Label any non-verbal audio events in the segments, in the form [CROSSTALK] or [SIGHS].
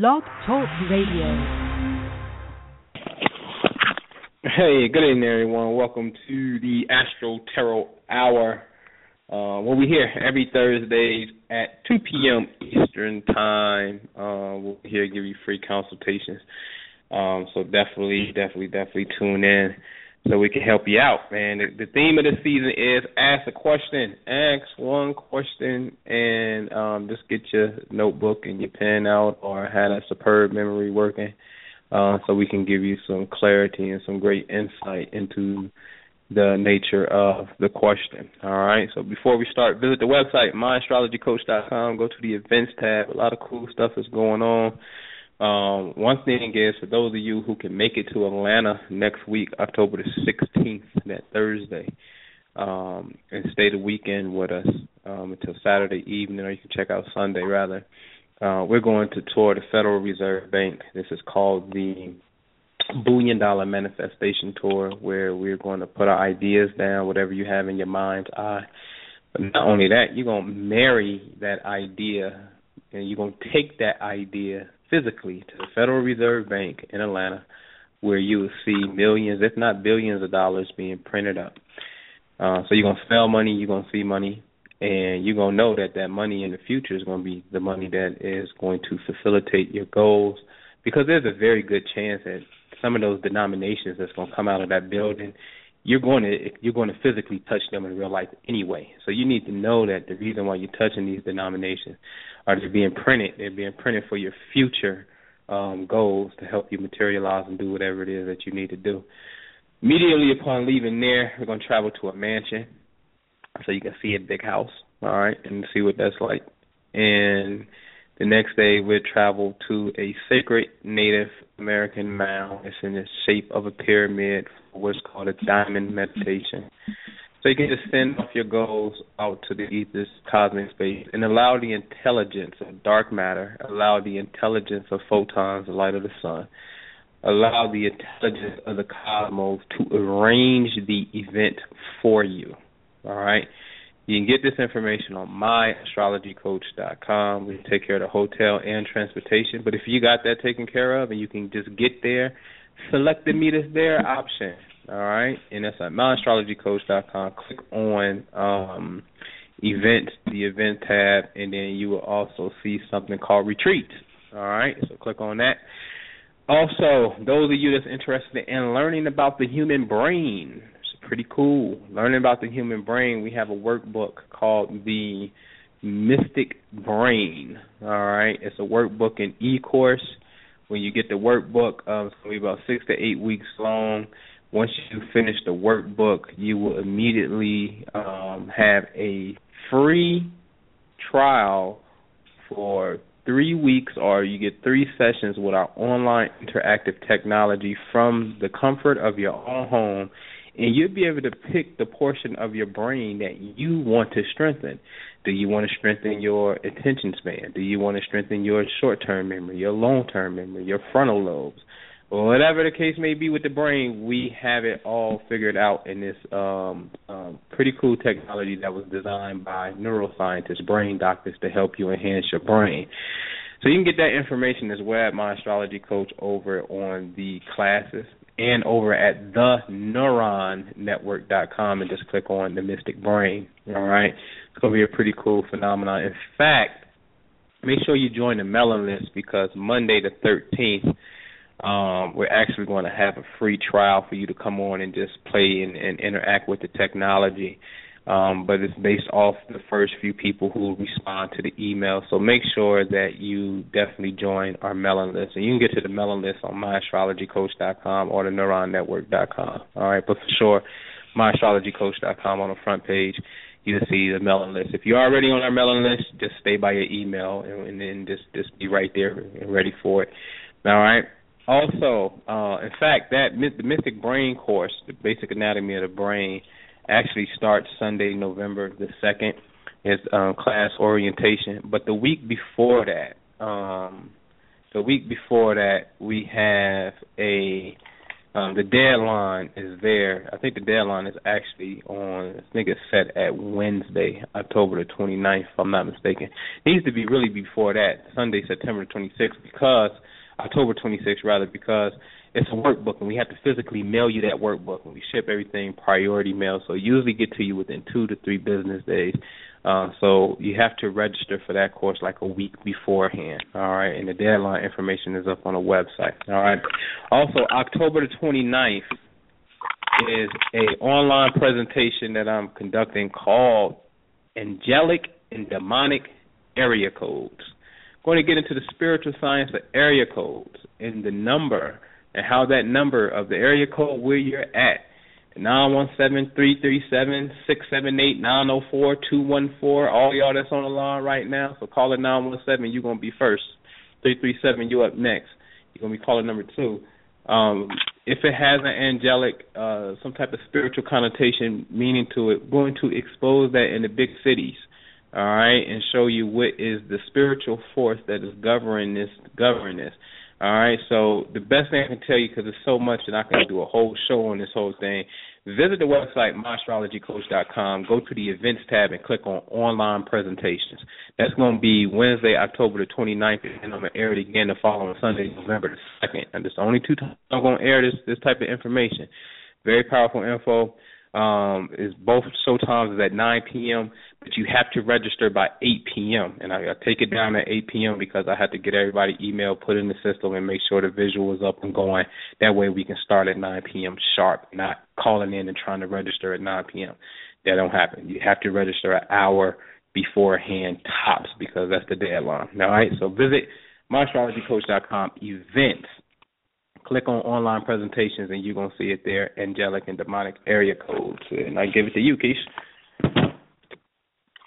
Blog Talk Radio. Hey, good evening, everyone. Welcome to the Astro Tarot Hour. Uh, we'll be here every Thursday at 2 p.m. Eastern Time. Uh, we'll be here give you free consultations. Um, so definitely, definitely, definitely tune in so we can help you out, man. The, the theme of the season is ask a question. Ask one question and um, just get your notebook and your pen out or have a superb memory working uh, so we can give you some clarity and some great insight into – the nature of the question. All right. So before we start, visit the website myastrologycoach.com. Go to the events tab. A lot of cool stuff is going on. Um, one thing is for those of you who can make it to Atlanta next week, October the 16th, that Thursday, um, and stay the weekend with us um, until Saturday evening, or you can check out Sunday rather. Uh, we're going to tour the Federal Reserve Bank. This is called the Billion Dollar Manifestation Tour, where we're going to put our ideas down, whatever you have in your mind's eye. But not only that, you're going to marry that idea, and you're going to take that idea physically to the Federal Reserve Bank in Atlanta, where you will see millions, if not billions, of dollars being printed up. Uh, so you're going to spell money, you're to see money, and you're to know that that money in the future is going to be the money that is going to facilitate your goals because there's a very good chance that some of those denominations that's to come out of that building, you're going to you're going to physically touch them in real life anyway. So you need to know that the reason why you're touching these denominations are they're being printed. They're being printed for your future um, goals to help you materialize and do whatever it is that you need to do. Immediately upon leaving there, we're going to travel to a mansion so you can see a big house, all right, and see what that's like. And the next day, we'll travel to a sacred Native American mound. It's in the shape of a pyramid, what's called a diamond meditation. So you can just send off your goals out to the ethers, cosmic space, and allow the intelligence of dark matter, allow the intelligence of photons, the light of the sun, allow the intelligence of the cosmos to arrange the event for you. All right. You can get this information on myastrologycoach.com. We take care of the hotel and transportation. But if you got that taken care of and you can just get there, select the meet us there option. All right, and that's at myastrologycoach.com. Click on um, events, the event tab, and then you will also see something called retreat. All right, so click on that. Also, those of you that's interested in learning about the human brain, it's pretty cool. Learning about the human brain, we have a workbook called the Mystic Brain. All right, it's a workbook and e-course. When you get the workbook, um, it's going to be about six to eight weeks long. Once you finish the workbook, you will immediately um, have a free trial for three weeks, or you get three sessions with our online interactive technology from the comfort of your own home and you'll be able to pick the portion of your brain that you want to strengthen. Do you want to strengthen your attention span? Do you want to strengthen your short term memory, your long term memory, your frontal lobes? Whatever the case may be with the brain, we have it all figured out in this um, um, pretty cool technology that was designed by neuroscientists, brain doctors, to help you enhance your brain. So you can get that information as well at my astrology coach over on the classes and over at the theneuronnetwork.com and just click on the Mystic Brain. All right, it's gonna be a pretty cool phenomenon. In fact, make sure you join the mailing list because Monday the 13th. Um, we're actually going to have a free trial for you to come on and just play and, and interact with the technology um, but it's based off the first few people who respond to the email. So make sure that you definitely join our mailing list, and you can get to the mailing list on myastrologycoach.com or the neuronnetwork.com. All right, but for sure, myastrologycoach.com on the front page. you'll see the mailing list. If you're already on our mailing list, just stay by your email and, and then just just be right there and ready for it. All right. Also, uh, in fact, that the Mystic Brain course, the basic anatomy of the brain, actually starts Sunday, November the second. It's um, class orientation, but the week before that, um, the week before that, we have a um, the deadline is there. I think the deadline is actually on. I think it's set at Wednesday, October the 29th, if I'm not mistaken. It needs to be really before that, Sunday, September 26th, because October 26th rather, because it's a workbook and we have to physically mail you that workbook and we ship everything priority mail. So usually get to you within two to three business days. Uh, so you have to register for that course like a week beforehand. All right, and the deadline information is up on the website. All right. Also, October the 29th is a online presentation that I'm conducting called Angelic and Demonic Area Codes. Going to get into the spiritual science of area codes and the number and how that number of the area code where you're at Nine one seven three three seven six seven eight nine zero four two one four. All y'all that's on the line right now, so call it nine one seven. You're gonna be first. Three three seven. You up next. You're gonna be calling number two. Um, if it has an angelic, uh, some type of spiritual connotation meaning to it, going to expose that in the big cities, all right, and show you what is the spiritual force that is governing this, governing this. All right, so the best thing I can tell you, because there's so much and I can do a whole show on this whole thing, visit the website, myastrologycoach.com, go to the events tab and click on online presentations. That's going to be Wednesday, October the 29th, and I'm going to air it again the following Sunday, November the 2nd. And it's only two times I'm going to air this, this type of information. Very powerful info. Um, is both show times is at 9 p.m but you have to register by 8 p.m. And I, I take it down at 8 p.m. because I have to get everybody email, put in the system, and make sure the visual is up and going. That way we can start at 9 p.m. sharp, not calling in and trying to register at 9 p.m. That don't happen. You have to register an hour beforehand tops because that's the deadline. All right, so visit myastrologycoach.com events. Click on online presentations and you're gonna see it there. Angelic and demonic area codes, and I give it to you, Keish.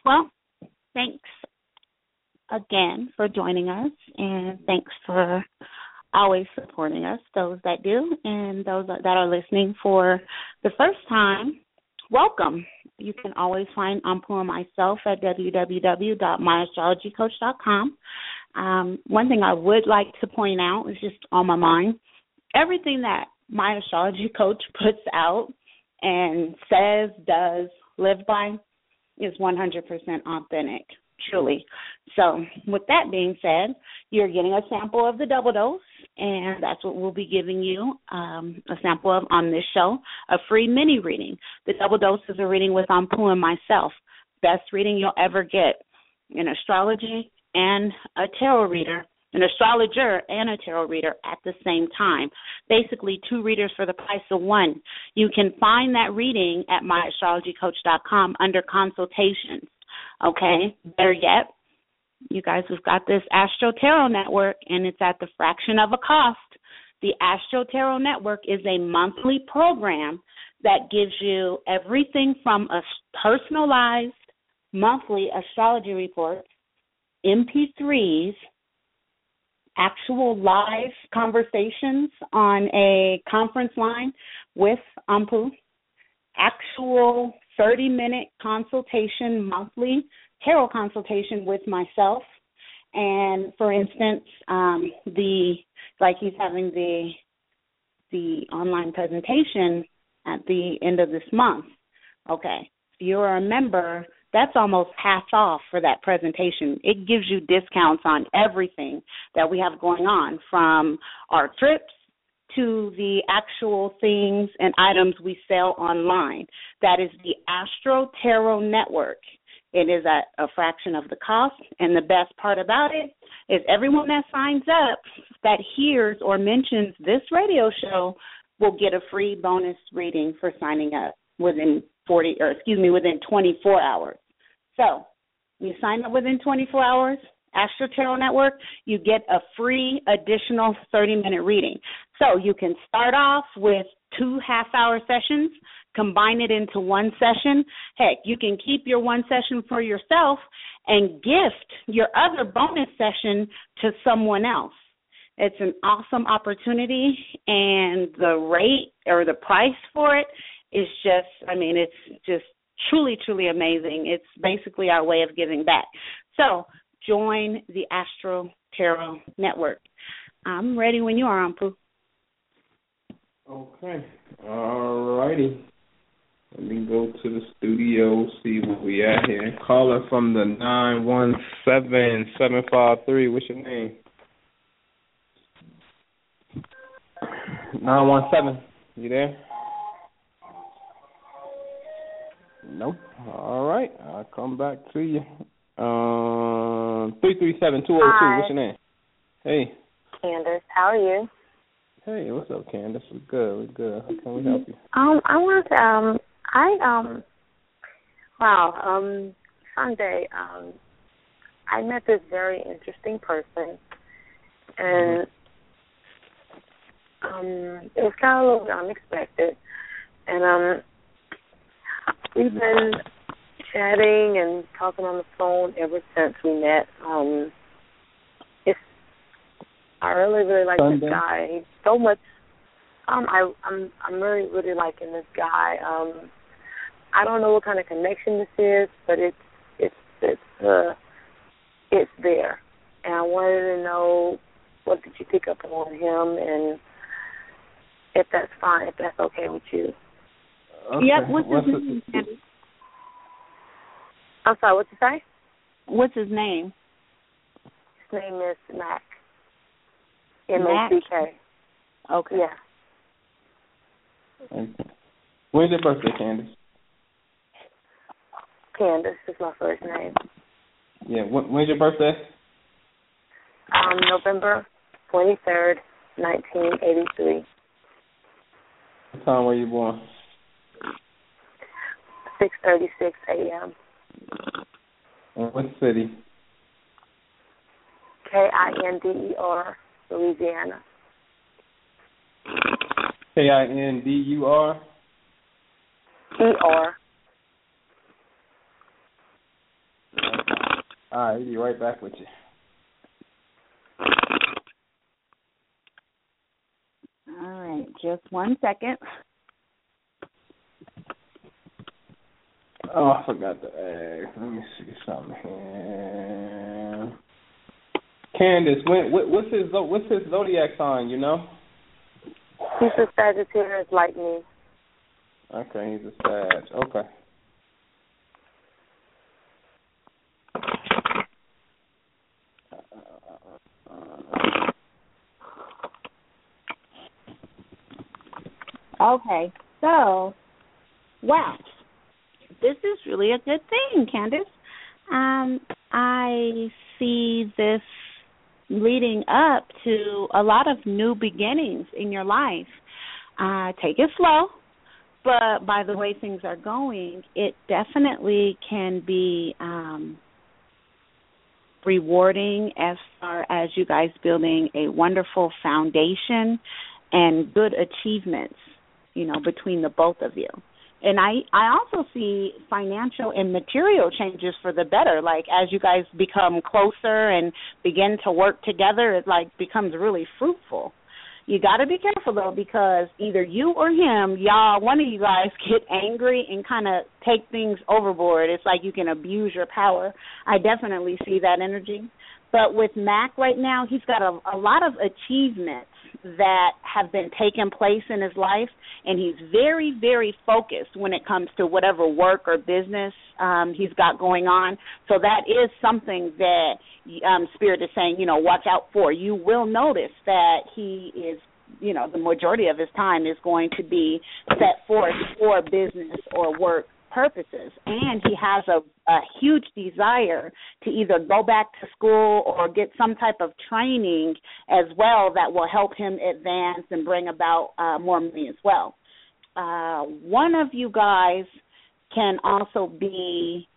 Well, thanks again for joining us, and thanks for always supporting us, those that do, and those that are listening for the first time. Welcome. You can always find Anpu and myself at www.myastrologycoach.com. Um, one thing I would like to point out is just on my mind everything that my astrology coach puts out and says, does, live by is 100% authentic, truly. So, with that being said, you're getting a sample of the double dose, and that's what we'll be giving you um, a sample of on this show a free mini reading. The double dose is a reading with Anpu and myself. Best reading you'll ever get in astrology and a tarot reader an astrologer and a tarot reader at the same time. Basically, two readers for the price of one. You can find that reading at myastrologycoach.com under consultations. Okay, better yet, you guys have got this Astro Tarot Network, and it's at the fraction of a cost. The Astro Tarot Network is a monthly program that gives you everything from a personalized monthly astrology report, MP3s, actual live conversations on a conference line with Anpu, actual 30 minute consultation monthly, tarot consultation with myself. And for instance, um, the like he's having the the online presentation at the end of this month. Okay. If you're a member, that's almost half off for that presentation. It gives you discounts on everything that we have going on from our trips to the actual things and items we sell online. That is the Astro Tarot Network. It is at a fraction of the cost, and the best part about it is everyone that signs up that hears or mentions this radio show will get a free bonus reading for signing up within 40 or excuse me within 24 hours. So you sign up within 24 hours, Astro Tarot Network, you get a free additional 30 minute reading. So you can start off with two half hour sessions, combine it into one session. Heck, you can keep your one session for yourself and gift your other bonus session to someone else. It's an awesome opportunity, and the rate or the price for it is just, I mean, it's just truly, truly amazing. It's basically our way of giving back. So join the Astro Tarot Network. I'm ready when you are, Anpu. Okay. All righty. Let me go to the studio, see what we at here. Caller from the 917753. What's your name? 917. You there? Nope. All right. I'll come back to you. Um, 337 What's your name? Hey. Candace. How are you? Hey, what's up, Candace? We're good. We're good. How can we help you? Um, I want to, um, I, um, wow, um, Sunday, um, I met this very interesting person, and um, it was kind of a little bit unexpected, and um, we've been chatting and talking on the phone ever since we met. Um, it's I really really like Sunday. this guy. He's so much. Um, I I'm I'm really really liking this guy. Um, I don't know what kind of connection this is, but it's it's it's uh it's there, and I wanted to know what did you pick up on him and if that's fine, if that's okay with you. Okay. Yep. What's, What's his the- name? Candace? I'm sorry, what you say? What's his name? His name is Mac. M A C K. Okay. Yeah. Okay. When's your birthday, Candace? Candace is my first name. Yeah. When, when's your birthday? Um, November twenty third, nineteen eighty three. What time were you born? Six thirty six AM. And what city? K I N D E R, Louisiana. K I N D U R. E R. All right, we'll be right back with you. All right. Just one second. Oh, I forgot to ask. Let me see something here. Candace, when, what, what's his what's his zodiac sign? You know? He's a Sagittarius like me. Okay, he's a Sag. Okay. Okay. So, wow. This is really a good thing, Candace. Um, I see this leading up to a lot of new beginnings in your life. Uh, take it slow, but by the way things are going, it definitely can be um, rewarding as far as you guys building a wonderful foundation and good achievements, you know, between the both of you. And I I also see financial and material changes for the better. Like as you guys become closer and begin to work together, it like becomes really fruitful. You got to be careful though because either you or him, y'all, one of you guys [LAUGHS] get angry and kind of take things overboard. It's like you can abuse your power. I definitely see that energy. But with Mac right now, he's got a, a lot of achievements that have been taking place in his life, and he's very, very focused when it comes to whatever work or business um, he's got going on. So that is something that um, Spirit is saying, you know, watch out for. You will notice that he is you know the majority of his time is going to be set forth for business or work purposes. And he has a, a huge desire to either go back to school or get some type of training as well that will help him advance and bring about uh, more money as well. Uh, one of you guys can also be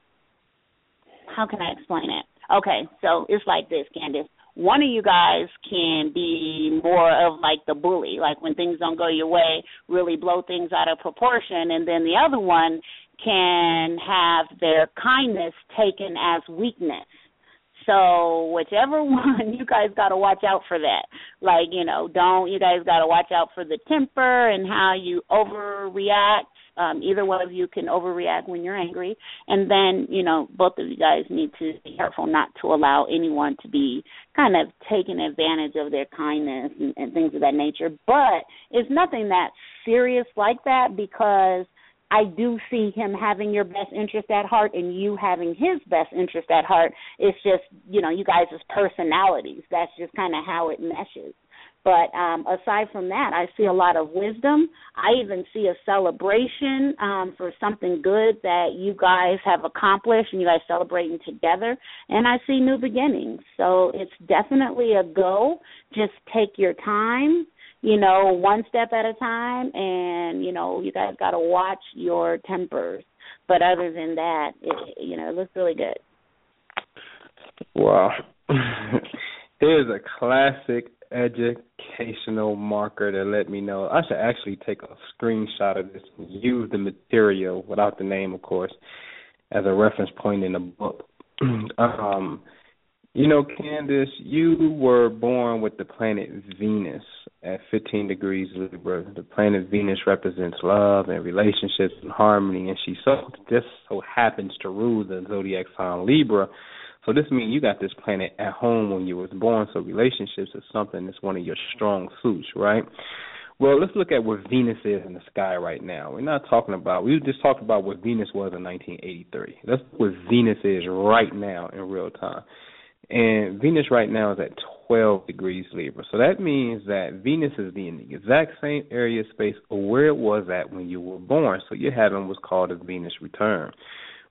how can i explain it? Okay so it's like this candace. One of you guys can be more of like the bully, like when things don't go your way, really blow things out of proportion, and then the other one can have their kindness taken as weakness. So whichever [LAUGHS] one, you guys got to watch out for that. Like you know, don't you guys got to watch out for the temper and how you overreact um, either one of you can overreact when you're angry, and then you know both of you guys need to be careful not to allow anyone to be kind of taking advantage of their kindness and, and things of that nature. But it's nothing that serious like that because I do see him having your best interest at heart and you having his best interest at heart. It's just, you know, you guys' personalities. That's just kind of how it meshes. But um, aside from that, I see a lot of wisdom. I even see a celebration um, for something good that you guys have accomplished and you guys celebrating together. And I see new beginnings. So it's definitely a go. Just take your time, you know, one step at a time. And, you know, you guys got to watch your tempers. But other than that, it, you know, it looks really good. Wow. [LAUGHS] Here's a classic educational marker to let me know. I should actually take a screenshot of this and use the material without the name, of course, as a reference point in the book. [CLEARS THROAT] um, you know, Candace, you were born with the planet Venus at 15 degrees Libra. The planet Venus represents love and relationships and harmony, and she so just so happens to rule the zodiac sign Libra. So this means you got this planet at home when you was born. So relationships is something that's one of your strong suits, right? Well, let's look at where Venus is in the sky right now. We're not talking about. We just talked about what Venus was in 1983. That's what Venus is right now in real time. And Venus right now is at 12 degrees Libra. So that means that Venus is in the exact same area of space where it was at when you were born. So you're having what's called a Venus return.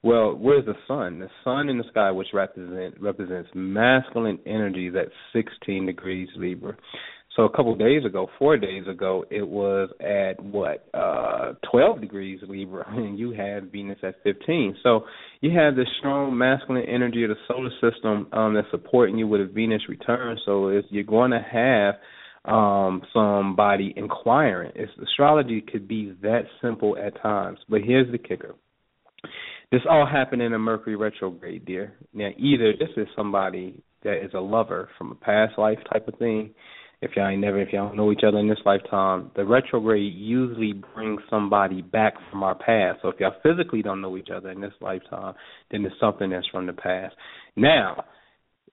Well, where's the sun? The sun in the sky, which represent, represents masculine energies at 16 degrees Libra. So a couple days ago, four days ago, it was at what uh 12 degrees Libra, [LAUGHS] and you had Venus at 15. So you have this strong masculine energy of the solar system um, that's supporting you with a Venus return. So if you're going to have um somebody inquiring, it's, astrology could be that simple at times. But here's the kicker: this all happened in a Mercury retrograde, dear. Now, either this is somebody that is a lover from a past life type of thing. If y'all ain't never, if y'all don't know each other in this lifetime, the retrograde usually brings somebody back from our past. So if y'all physically don't know each other in this lifetime, then it's something that's from the past. Now,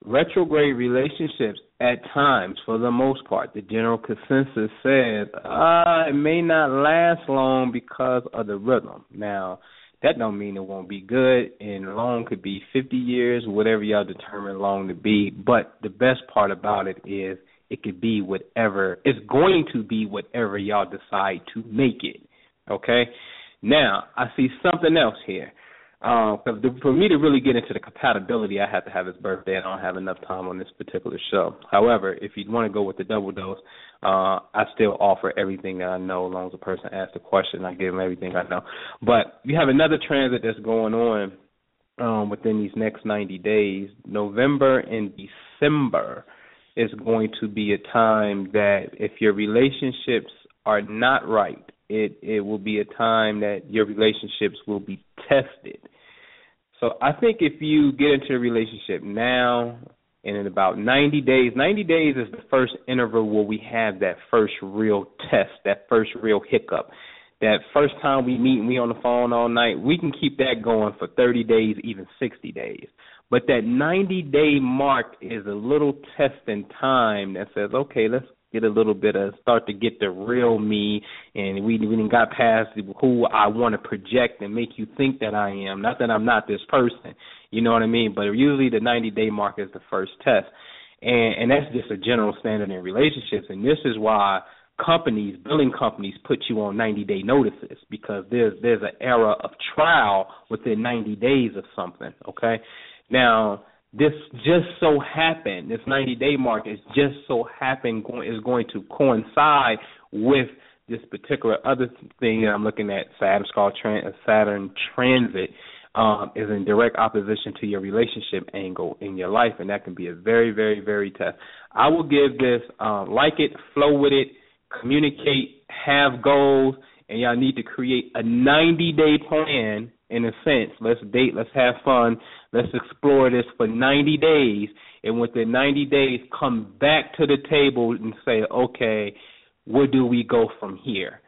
retrograde relationships at times, for the most part, the general consensus says uh, it may not last long because of the rhythm. Now, that don't mean it won't be good. And long could be 50 years, whatever y'all determine long to be. But the best part about it is it could be whatever. It's going to be whatever y'all decide to make it. Okay. Now I see something else here. Um, for me to really get into the compatibility, I have to have his birthday. and I don't have enough time on this particular show. However, if you want to go with the double dose, uh, I still offer everything that I know. As long as a person asks a question, I give them everything I know. But you have another transit that's going on um, within these next 90 days. November and December is going to be a time that if your relationships are not right, it it will be a time that your relationships will be tested so I think if you get into a relationship now and in about 90 days, 90 days is the first interval where we have that first real test, that first real hiccup. That first time we meet and we on the phone all night, we can keep that going for 30 days, even 60 days. But that 90 day mark is a little test in time that says, okay, let's get a little bit of start to get the real me, and we we didn't got past who I want to project and make you think that I am. Not that I'm not this person, you know what I mean. But usually the 90 day mark is the first test, and and that's just a general standard in relationships. And this is why companies, billing companies, put you on 90 day notices because there's there's an era of trial within 90 days of something. Okay, now this just so happened, this 90 day mark is just so happened is going to coincide with this particular other thing that I'm looking at, Saturn, Saturn transit um, is in direct opposition to your relationship angle in your life, and that can be a very, very, very tough. I will give this um, like it, flow with it, communicate, have goals, and y'all need to create a 90 day plan in a sense. Let's date, let's have fun, let's explore this for 90 days, and within 90 days, come back to the table and say, okay, where do we go from here?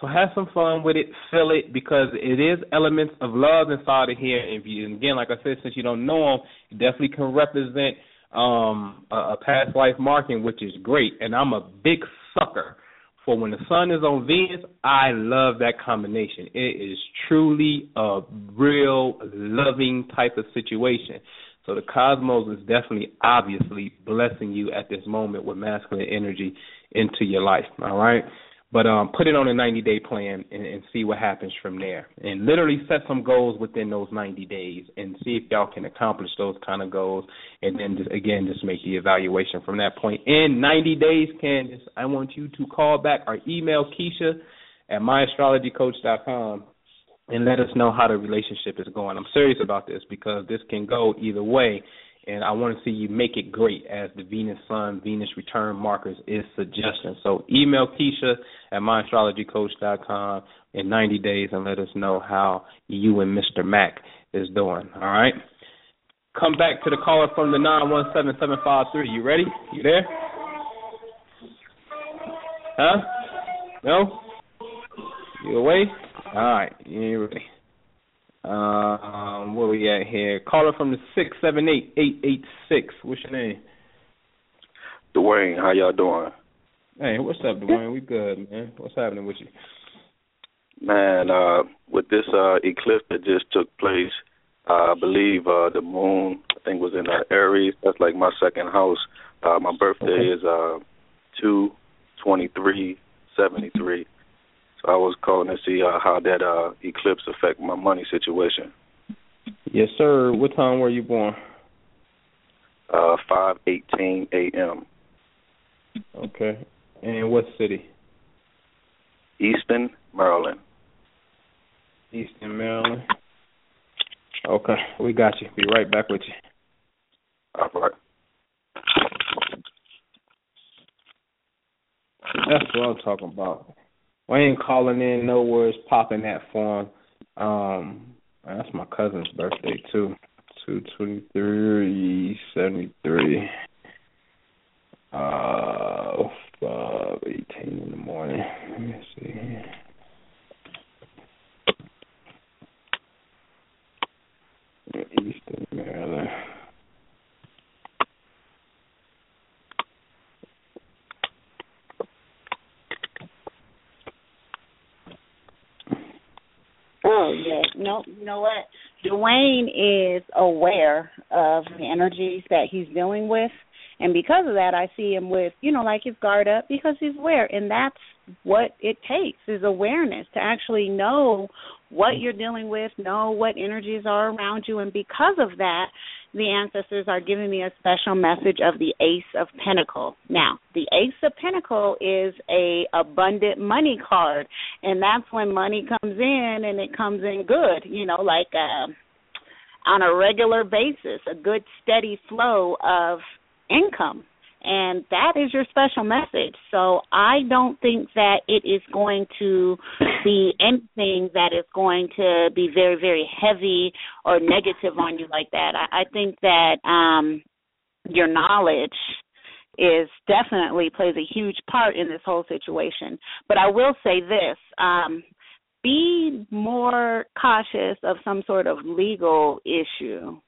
So have some fun with it, feel it, because it is elements of love inside of here. And, you, again, like I said, since you don't know them, it definitely can represent um, a past life marking, which is great. And I'm a big sucker for when the sun is on Venus. I love that combination. It is truly a real loving type of situation. So the cosmos is definitely, obviously, blessing you at this moment with masculine energy into your life. All right. But um, put it on a 90 day plan and, and see what happens from there. And literally set some goals within those 90 days and see if y'all can accomplish those kind of goals. And then just, again, just make the evaluation from that point. In 90 days, Candace, I want you to call back or email Kisha at myastrologycoach.com and let us know how the relationship is going. I'm serious about this because this can go either way and I want to see you make it great as the Venus Sun Venus return markers is suggesting. So email Kisha at myastrologycoach.com in 90 days and let us know how you and Mr. Mac is doing. All right. Come back to the caller from the nine one seven seven five three. You ready? You there? Huh? No? You away? All right. You ready. Um, where we at here? Caller from the six seven eight eight eight six. What's your name? Dwayne, how y'all doing? Hey, what's up, Dwayne? We good, man. What's happening with you? Man, uh, with this uh, eclipse that just took place, uh, I believe uh, the moon, I think, was in uh, Aries. That's like my second house. Uh, my birthday okay. is uh, two twenty three seventy three. I was calling to see uh, how that uh, eclipse affect my money situation. Yes, sir. What time were you born? Uh, five eighteen a.m. Okay. And what city? Easton, Maryland. Easton, Maryland. Okay, we got you. Be right back with you. All right. That's what I'm talking about. We ain't calling in no words popping that for him. Um, that's my cousin's birthday too. Two twenty three seventy three. Uh, five eighteen in the morning. Let me see Maryland. Oh yeah, no, you know what? Dwayne is aware of the energies that he's dealing with, and because of that, I see him with you know like his guard up because he's aware, and that's what it takes is awareness to actually know what you're dealing with, know what energies are around you, and because of that, the ancestors are giving me a special message of the Ace of Pentacle. Now, the Ace of Pentacle is a abundant money card, and that's when money comes in and it comes in good, you know, like uh, on a regular basis, a good steady flow of income and that is your special message. So I don't think that it is going to be anything that is going to be very, very heavy or negative on you like that. I, I think that um your knowledge is definitely plays a huge part in this whole situation. But I will say this, um be more cautious of some sort of legal issue.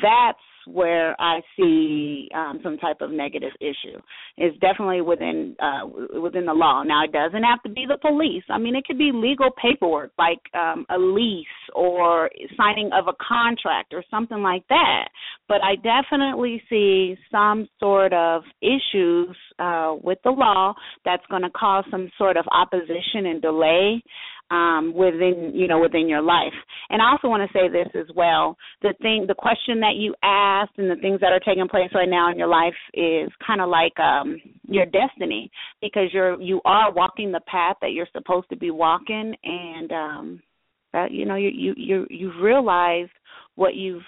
That's where I see um, some type of negative issue. It's definitely within uh, within the law. Now, it doesn't have to be the police. I mean, it could be legal paperwork like um, a lease or signing of a contract or something like that. But I definitely see some sort of issues uh, with the law that's going to cause some sort of opposition and delay um, within you know within your life. And I also want to say this as well: the thing, the question that you asked, and the things that are taking place right now in your life is kind of like um, your destiny because you're you are walking the path that you're supposed to be walking, and um, That you know, you you you you've realized what you've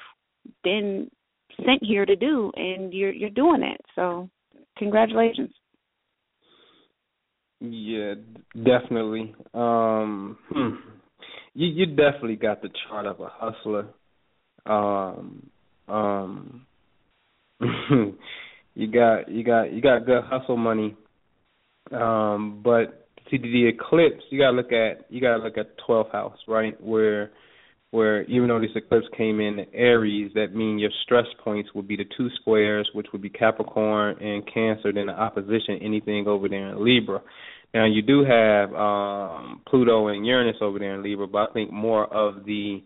been sent here to do, and you're you're doing it. So, congratulations. Yeah, definitely. Um, hmm. you you definitely got the chart of a hustler. Um, um, [LAUGHS] you got you got you got good hustle money. Um, but see the eclipse, you gotta look at you gotta look at twelfth house, right? Where where even though this eclipse came in Aries, that means your stress points would be the two squares, which would be Capricorn and Cancer, then the opposition, anything over there in Libra. Now you do have um Pluto and Uranus over there in Libra, but I think more of the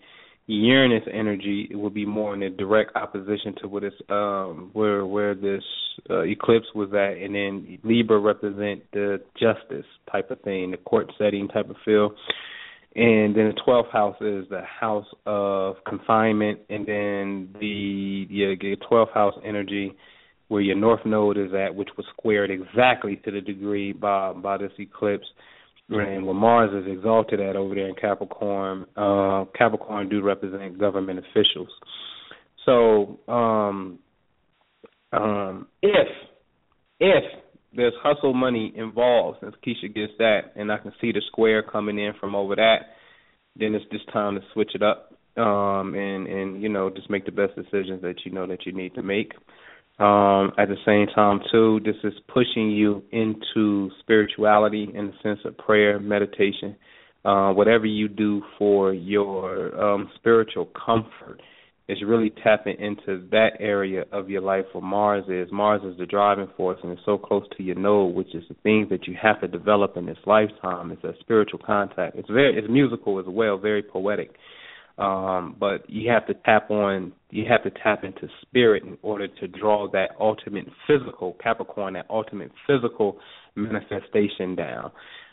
Uranus energy will be more in a direct opposition to what is um where where this uh, eclipse was at, and then Libra represent the justice type of thing, the court setting type of feel and then the twelfth house is the house of confinement, and then the twelfth house energy where your north node is at, which was squared exactly to the degree by by this eclipse, and where Mars is exalted at over there in Capricorn. Uh, Capricorn do represent government officials. So um, um, if if there's hustle money involved since Kisha gets that, and I can see the square coming in from over that. Then it's just time to switch it up, um, and and you know just make the best decisions that you know that you need to make. Um, at the same time, too, this is pushing you into spirituality in the sense of prayer, meditation, uh, whatever you do for your um, spiritual comfort is really tapping into that area of your life where Mars is. Mars is the driving force and it's so close to your node, which is the things that you have to develop in this lifetime. It's a spiritual contact. It's very it's musical as well, very poetic. Um, but you have to tap on you have to tap into spirit in order to draw that ultimate physical Capricorn, that ultimate physical manifestation down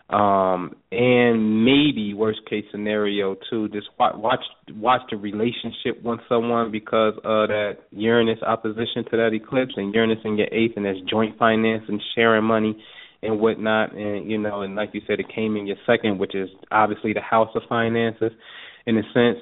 um and maybe worst case scenario too just watch watch watch the relationship with someone because of that uranus opposition to that eclipse and uranus in your eighth and that's joint finance and sharing money and whatnot. And you know and like you said it came in your second which is obviously the house of finances in a sense.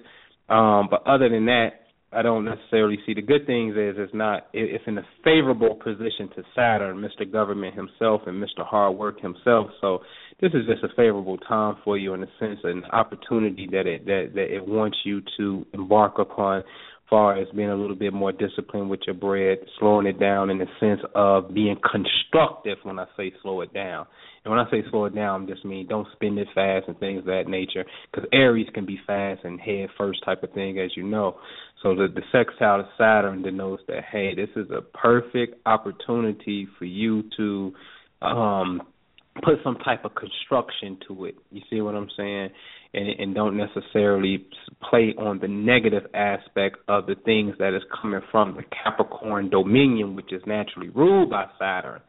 Um but other than that I don't necessarily see the good things is it's not it's in a favorable position to Saturn, Mr. Government himself and Mr. Hard Work himself. So this is just a favorable time for you in a sense, an opportunity that it that, that it wants you to embark upon far as being a little bit more disciplined with your bread, slowing it down in the sense of being constructive when I say slow it down. And when I say slow it down, I just mean don't spend it fast and things of that nature. Because Aries can be fast and head first type of thing, as you know. So the, the sextile of Saturn denotes that, hey, this is a perfect opportunity for you to um put some type of construction to it. You see what I'm saying? And, and don't necessarily play on the negative aspect of the things that is coming from the Capricorn dominion, which is naturally ruled by Saturn.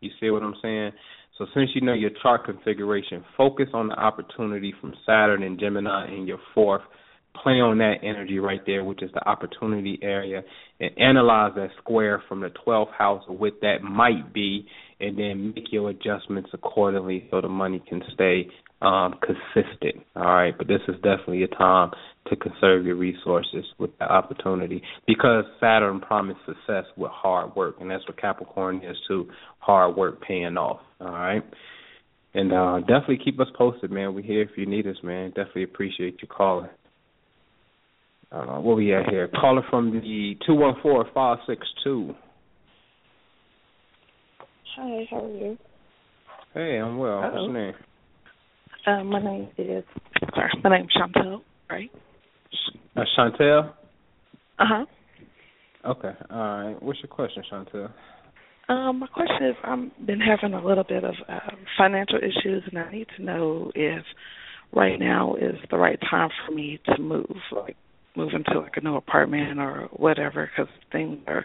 You see what I'm saying? So since you know your chart configuration, focus on the opportunity from Saturn and Gemini in your fourth. Play on that energy right there, which is the opportunity area, and analyze that square from the 12th house of what that might be, and then make your adjustments accordingly so the money can stay um, consistent. All right, but this is definitely a time to conserve your resources with the opportunity because Saturn promised success with hard work, and that's what Capricorn is too. Hard work paying off. All right. And uh definitely keep us posted, man. We're here if you need us, man. Definitely appreciate you calling. Uh, what we at here? Caller from the two one four five six two. Hi, how are you? Hey, I'm well. Uh-oh. What's your name? Uh, my name is sorry, my name's Chantel, right? Uh, Chantel. Uh huh. Okay. All right. What's your question, Chantel? Um, my question is, I've been having a little bit of uh, financial issues, and I need to know if right now is the right time for me to move, like move into like a new apartment or whatever, because things are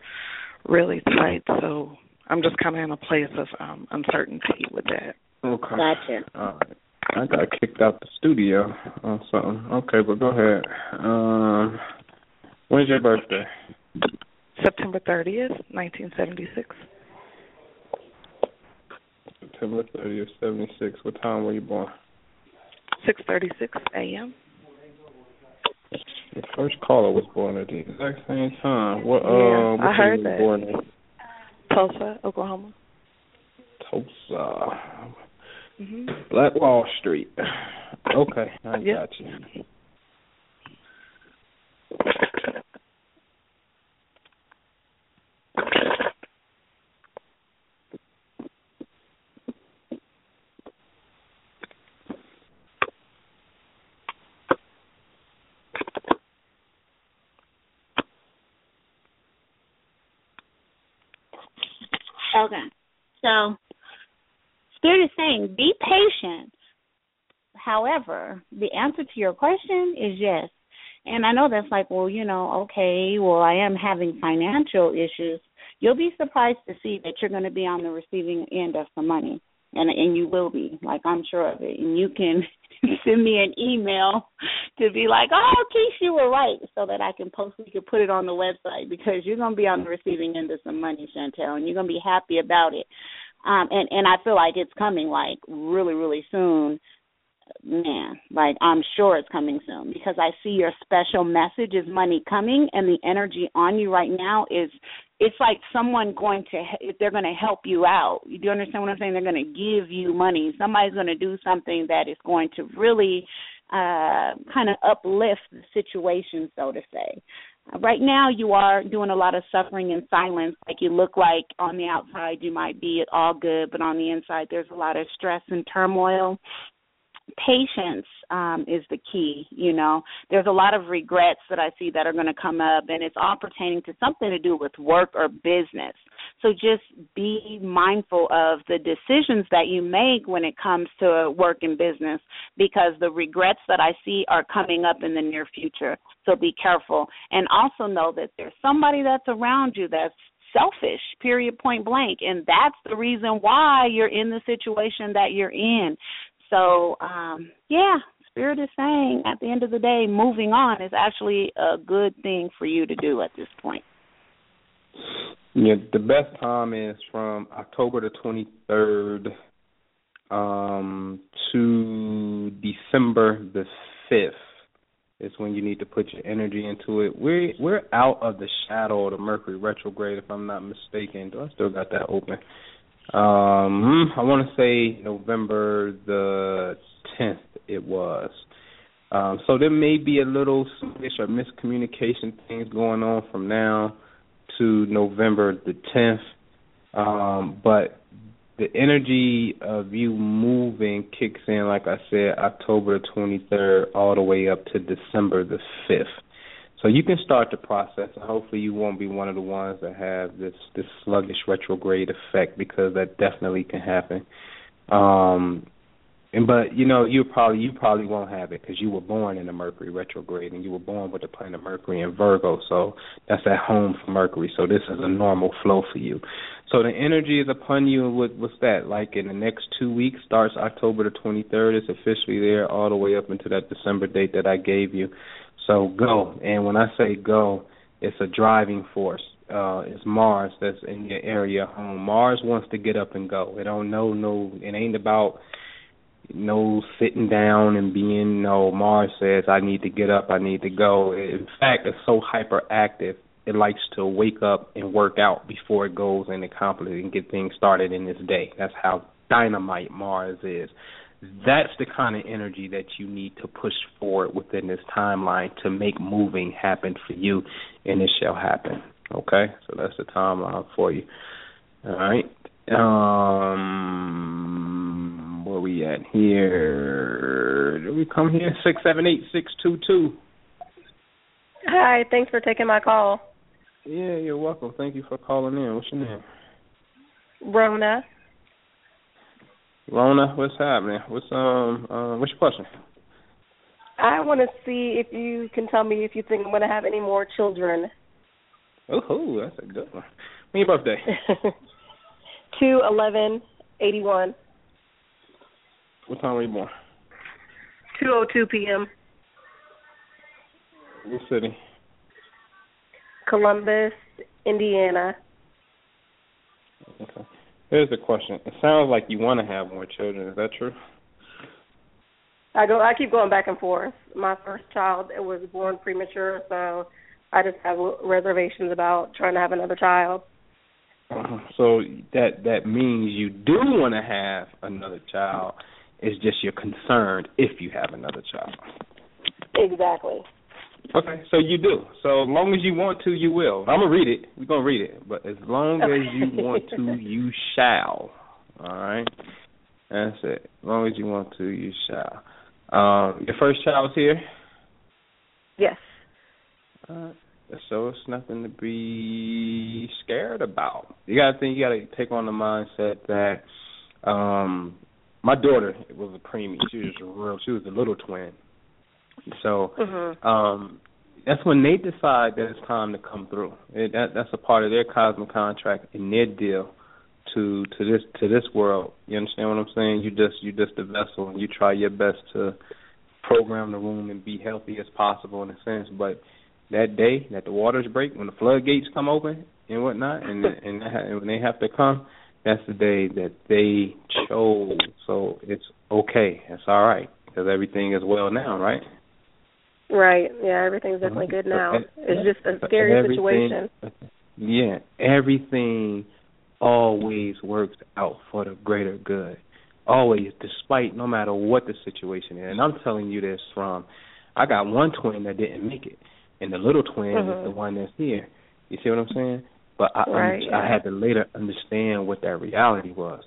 really tight. So I'm just kind of in a place of um uncertainty with that. Okay. Gotcha. All right. I got kicked out the studio or something. Okay, but go ahead. Um, when's your birthday? September 30th, 1976. September 30th, 76. What time were you born? 6:36 a.m. The first caller was born at the exact same time. What? Yeah, uh, what I heard that. Born in? Tulsa, Oklahoma. Tulsa. Mhm. Black Wall Street. [SIGHS] Okay, I Yep. got you. Okay. So, Spirit is saying, be patient. However, the answer to your question is yes. And I know that's like, well, you know, okay, well, I am having financial issues. You'll be surprised to see that you're going to be on the receiving end of some money. And and you will be, like I'm sure of it. And you can [LAUGHS] send me an email to be like, oh, Kisha, you were right, so that I can post, we can put it on the website because you're gonna be on the receiving end of some money, Chantel, and you're gonna be happy about it. Um, and and I feel like it's coming like really, really soon. Man, like I'm sure it's coming soon because I see your special message is money coming, and the energy on you right now is it's like someone going to if they're going to help you out. You do understand what I'm saying? They're going to give you money. Somebody's going to do something that is going to really uh kind of uplift the situation, so to say. Right now, you are doing a lot of suffering in silence. Like you look like on the outside, you might be all good, but on the inside, there's a lot of stress and turmoil. Patience um is the key you know. There's a lot of regrets that i see that are going to come up and it's all pertaining to something to do with work or business so just be mindful of the decisions that you make when it comes to work and business because the regrets that i see are coming up in the near future. So be careful. And also know that there's somebody that's around you that's selfish period point blank. And that's the reason why you're in the situation that you're in. So, um, yeah, Spirit is saying at the end of the day, moving on is actually a good thing for you to do at this point. Yeah, the best time is from October the 23rd um, to December the 5th. Is when you need to put your energy into it. We're we're out of the shadow of the Mercury retrograde, if I'm not mistaken. Do I still got that open? Um, I want to say November the 10th. It was. Um, so there may be a little switch or miscommunication things going on from now to November the 10th. Um, but the energy of you moving kicks in, like I said, October the 23rd all the way up to December the 5th. So you can start the process, and hopefully you won't be one of the ones that have this this sluggish retrograde effect because that definitely can happen. Um, and but you know you probably you probably won't have it because you were born in a Mercury retrograde and you were born with the planet Mercury in Virgo, so that's at home for Mercury. So this is a normal flow for you. So the energy is upon you. What what's that like? In the next two weeks, starts October the 23rd. It's officially there all the way up into that December date that I gave you. So go, and when I say go, it's a driving force. Uh, it's Mars that's in your area home. Mars wants to get up and go. It don't know no. It ain't about no sitting down and being no Mars says I need to get up, I need to go. In fact, it's so hyperactive. It likes to wake up and work out before it goes and accomplish and get things started in this day. That's how dynamite Mars is. That's the kind of energy that you need to push forward within this timeline to make moving happen for you, and it shall happen. Okay, so that's the timeline for you. All right. Um, where we at here? Did we come here? Six seven eight six two two. Hi, thanks for taking my call. Yeah, you're welcome. Thank you for calling in. What's your name? Rona. Rona, what's happening? What's um uh, what's your question? I want to see if you can tell me if you think I'm going to have any more children. Oh, that's a good one. When your birthday? [LAUGHS] Two eleven eighty one. What time were you born? Two oh two p.m. What city? Columbus, Indiana. Okay. Here's the question. It sounds like you want to have more children. Is that true? I go. I keep going back and forth. My first child it was born premature, so I just have reservations about trying to have another child. Uh, so that that means you do want to have another child. It's just you're concerned if you have another child. Exactly. Okay, so you do. So as long as you want to, you will. I'm gonna read it. We're gonna read it. But as long as you want to, you shall. All right. That's it. As long as you want to, you shall. Um, your first child's here. Yes. Uh, so it's nothing to be scared about. You gotta think. You gotta take on the mindset that um, my daughter was a preemie. She was real. She was a little twin. So mm-hmm. um, that's when they decide that it's time to come through. It, that, that's a part of their cosmic contract and their deal to to this to this world. You understand what I'm saying? You just you just a vessel, and you try your best to program the room and be healthy as possible in a sense. But that day that the waters break, when the floodgates come open and whatnot, and and, and when they have to come, that's the day that they chose. So it's okay. It's all right because everything is well now, right? Right. Yeah, everything's definitely good now. It's just a scary situation. Yeah, everything always works out for the greater good. Always, despite no matter what the situation is. And I'm telling you this from I got one twin that didn't make it, and the little twin mm-hmm. is the one that's here. You see what I'm saying? But I right, yeah. I had to later understand what that reality was.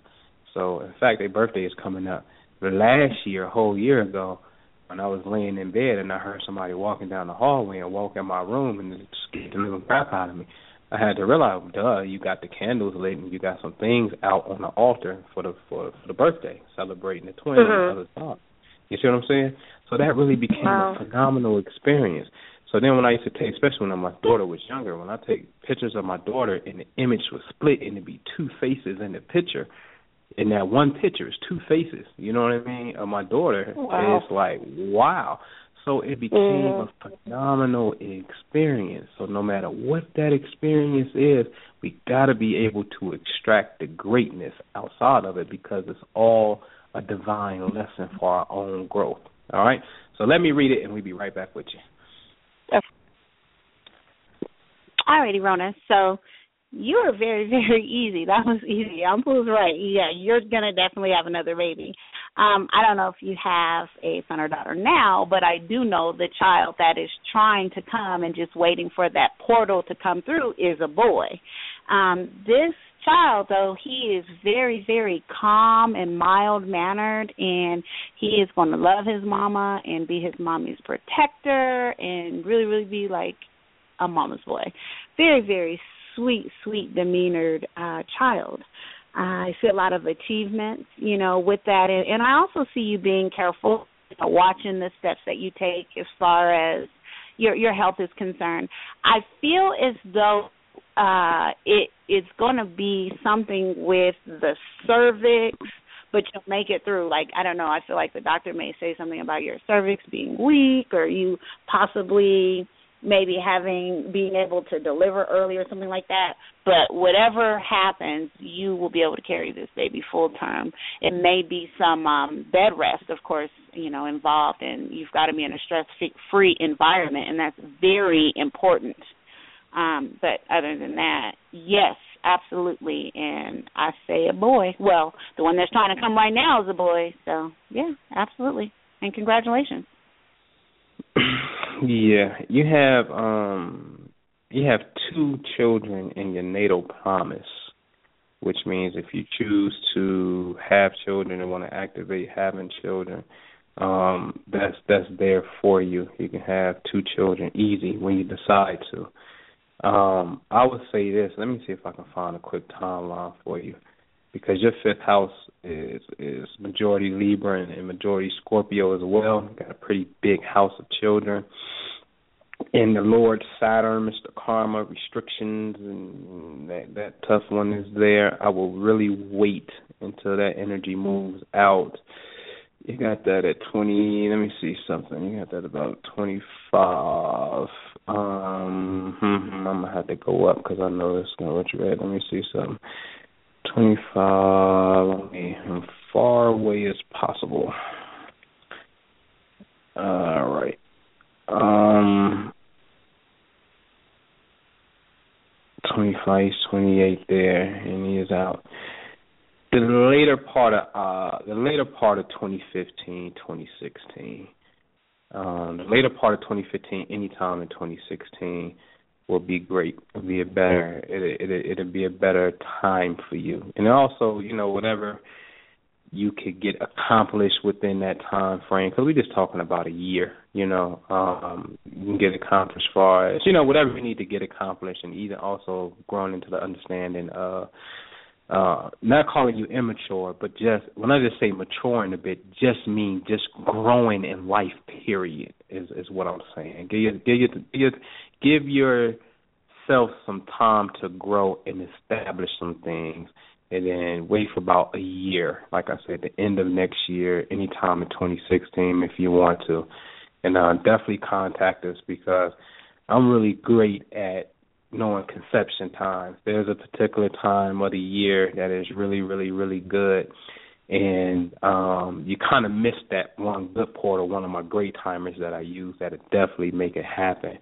So in fact, their birthday is coming up. But last year, a whole year ago, when I was laying in bed and I heard somebody walking down the hallway and walk in my room and it scared the living crap out of me. I had to realize, duh, you got the candles lit and you got some things out on the altar for the for, for the birthday, celebrating the twin mm-hmm. the other side. You see what I'm saying? So that really became wow. a phenomenal experience. So then when I used to take, especially when my daughter was younger, when I take pictures of my daughter and the image was split and it'd be two faces in the picture, in that one picture is two faces. You know what I mean? Of my daughter, wow. it's like wow. So it became mm. a phenomenal experience. So no matter what that experience is, we got to be able to extract the greatness outside of it because it's all a divine lesson for our own growth. All right. So let me read it, and we'll be right back with you. Okay. Alrighty, Rona. So you were very, [LAUGHS] very easy. That was easy. Anpu's right. Yeah, you're gonna definitely have another baby. Um, I don't know if you have a son or daughter now, but I do know the child that is trying to come and just waiting for that portal to come through is a boy. Um, this child though he is very very calm and mild mannered and he is going to love his mama and be his mommy's protector and really really be like a mama's boy very very sweet, sweet demeanored uh, child. I see a lot of achievements, you know, with that, and, and I also see you being careful, watching the steps that you take as far as your your health is concerned. I feel as though uh it it's going to be something with the cervix but you'll make it through like i don't know i feel like the doctor may say something about your cervix being weak or you possibly maybe having being able to deliver early or something like that. But whatever happens, you will be able to carry this baby full term. It may be some um bed rest, of course, you know, involved and you've got to be in a stress free environment and that's very important. Um, but other than that, yes, absolutely. And I say a boy. Well, the one that's trying to come right now is a boy. So yeah, absolutely. And congratulations. [CLEARS THROAT] Yeah, you have um you have two children in your natal promise, which means if you choose to have children and want to activate having children, um that's that's there for you. You can have two children easy when you decide to. Um I would say this, let me see if I can find a quick timeline for you because your fifth house is is majority Libra and, and majority Scorpio as well. Got a pretty big house of children. And the Lord Saturn, Mr. Karma, restrictions and that that tough one is there. I will really wait until that energy moves out. You got that at twenty. Let me see something. You got that about twenty five. Um, hmm, I'm gonna have to go up because I know it's not retrograde. Let me see something. 25, let me, as far away as possible. All right. Um, 25, 28 there, and he is out. The later part of uh, the later part of 2015, 2016. Um, the later part of 2015, anytime in 2016, will be great. It'll be a better. It it it'll be a better time for you, and also, you know, whatever you could get accomplished within that time frame because we're just talking about a year you know um you can get accomplished far as you know whatever you need to get accomplished and even also growing into the understanding uh uh not calling you immature but just when i just say maturing a bit just mean just growing in life period is is what i'm saying give your give your give, give yourself some time to grow and establish some things and then wait for about a year. Like I said, the end of next year, anytime in 2016, if you want to, and uh, definitely contact us because I'm really great at knowing conception times. There's a particular time of the year that is really, really, really good. And um you kind of missed that one good portal, one of my great timers that I use that would definitely make it happen.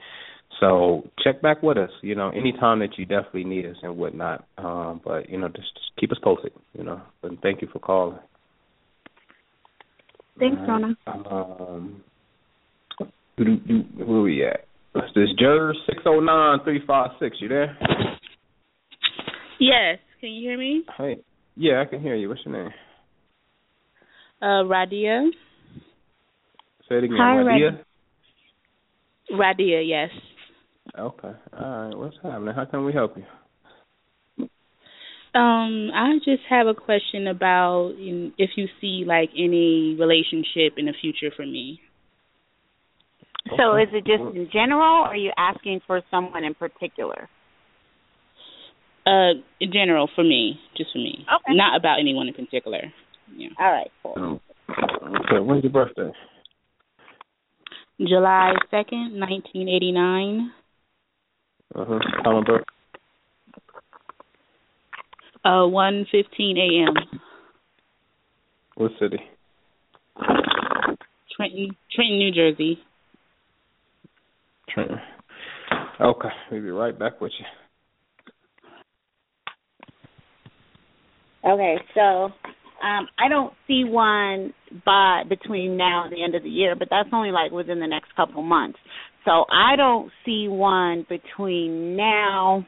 So check back with us, you know, anytime that you definitely need us and whatnot. Um, but you know, just, just keep us posted, you know. And thank you for calling. Thanks, Rona. Um, where are we at? What's this? Jer six zero nine three five six. You there? Yes. Can you hear me? Hey. Yeah, I can hear you. What's your name? Uh, Radia. Say it again. Hi, Radia. Radia, yes. Okay. All right. What's happening? How can we help you? Um, I just have a question about if you see like any relationship in the future for me. Okay. So is it just in general or are you asking for someone in particular? Uh in general for me, just for me. Okay. Not about anyone in particular. Yeah. All right, cool. Okay, when's your birthday? July 2nd, 1989. Uh-huh. Time of birth? Uh, 1:15 a.m. What city? Trenton, Trenton, New Jersey. Trenton. Okay, we'll be right back with you. Okay, so um I don't see one by between now and the end of the year, but that's only like within the next couple months. So I don't see one between now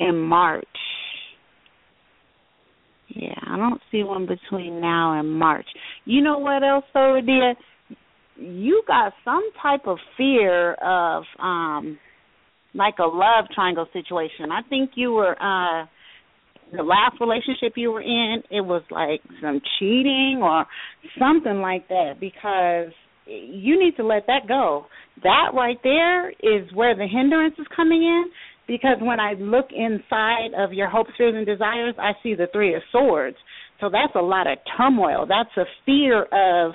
and March. Yeah, I don't see one between now and March. You know what else, though? You got some type of fear of um like a love triangle situation. I think you were uh the last relationship you were in, it was like some cheating or something like that because you need to let that go. That right there is where the hindrance is coming in because when I look inside of your hopes, fears, and desires, I see the Three of Swords. So that's a lot of turmoil. That's a fear of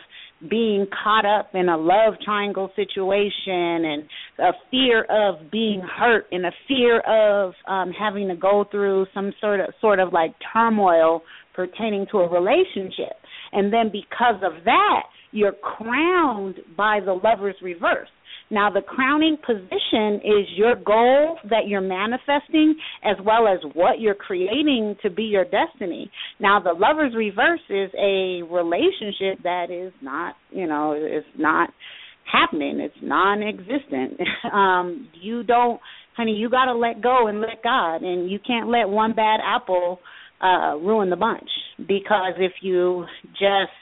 being caught up in a love triangle situation and a fear of being hurt and a fear of um having to go through some sort of sort of like turmoil pertaining to a relationship. And then because of that, you're crowned by the lover's reverse. Now, the crowning position is your goal that you're manifesting as well as what you're creating to be your destiny. Now, the lover's reverse is a relationship that is not, you know, is not happening. It's non existent. [LAUGHS] um, you don't, honey, you got to let go and let God, and you can't let one bad apple uh ruin the bunch because if you just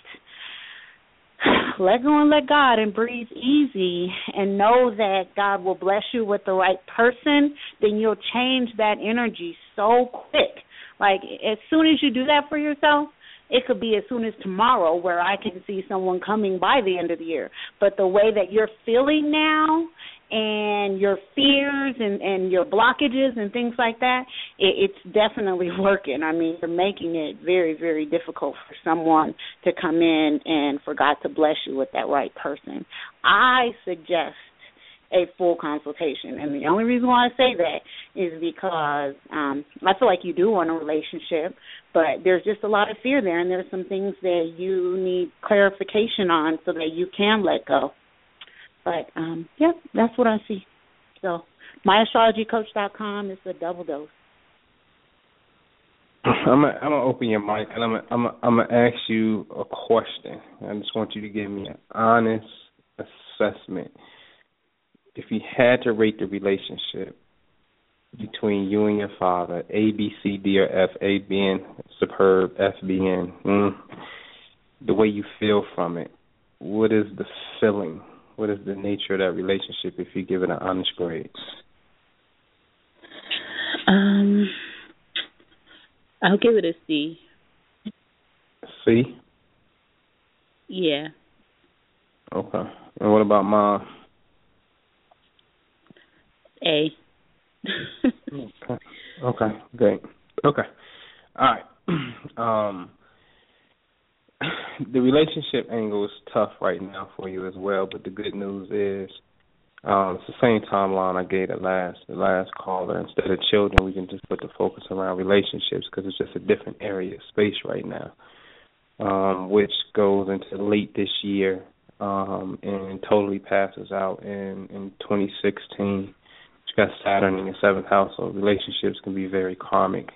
[SIGHS] let go and let God and breathe easy and know that God will bless you with the right person, then you'll change that energy so quick. Like as soon as you do that for yourself, it could be as soon as tomorrow where I can see someone coming by the end of the year. But the way that you're feeling now and your fears and and your blockages and things like that it, it's definitely [LAUGHS] working i mean you're making it very very difficult for someone to come in and for god to bless you with that right person i suggest a full consultation. And the only reason why I say that is because um I feel like you do want a relationship, but there's just a lot of fear there and there's some things that you need clarification on so that you can let go. But um yeah, that's what I see. So myastrologycoach.com is a double dose. [LAUGHS] I'm gonna, I'm gonna open your mic and I'm gonna, I'm gonna, I'm gonna ask you a question. I just want you to give me an honest assessment. If you had to rate the relationship between you and your father, A, B, C, D, or F, A being superb, F being mm, the way you feel from it, what is the feeling? What is the nature of that relationship if you give it an honest grade? Um, I'll give it a C. C. Yeah. Okay. And what about mom? A. [LAUGHS] okay. Okay. Great. Okay. All right. [CLEARS THROAT] Um, [LAUGHS] the relationship angle is tough right now for you as well, but the good news is um, it's the same timeline I gave the last the last caller. Instead of children, we can just put the focus around relationships because it's just a different area of space right now, um, which goes into late this year um, and totally passes out in in 2016. You got Saturn in your seventh house, so relationships can be very karmic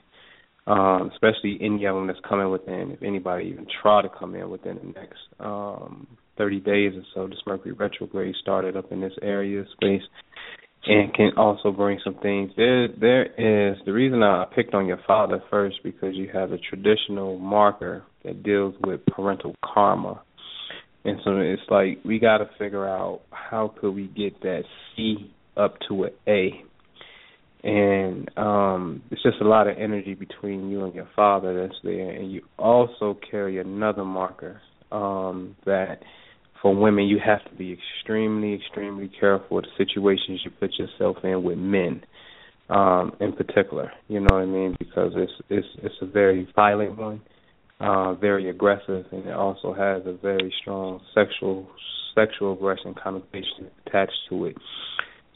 um, especially any of them that's coming within, if anybody even try to come in within the next um, 30 days or so, this Mercury retrograde started up in this area of space and can also bring some things. There, there is the reason I picked on your father first because you have a traditional marker that deals with parental karma, and so it's like we got to figure out how could we get that C up to an A and um it's just a lot of energy between you and your father that's there. And you also carry another marker um that for women you have to be extremely extremely careful with the situations you put yourself in with men um in particular. You know what i mean? Because it's it's it's a very violent one uh very aggressive and it also has a very strong sexual sexual aggression connotation attached to it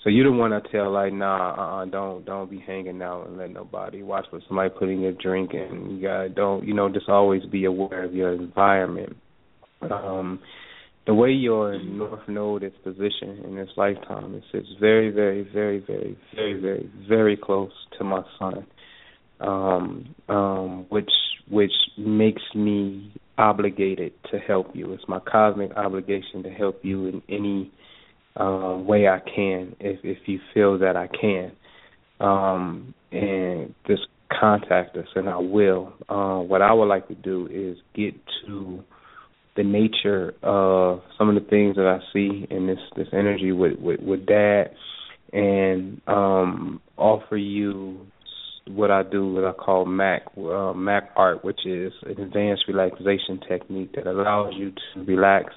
so you don't want to tell like, nah, uh, uh, don't don't be hanging out and let nobody watch what somebody put in your drink, and you got don't you know just always be aware of your environment. Um, the way your North Node is positioned in this lifetime it's very, very, very, very, very, very, very close to my sun, um, um, which which makes me obligated to help you. It's my cosmic obligation to help you in any uh, way I can if if you feel that I can. Um, and just contact us and I will. Uh, what I would like to do is get to the nature of some of the things that I see in this this energy with with, with dad and um offer you what I do what I call MAC uh, MAC art which is an advanced relaxation technique that allows you to relax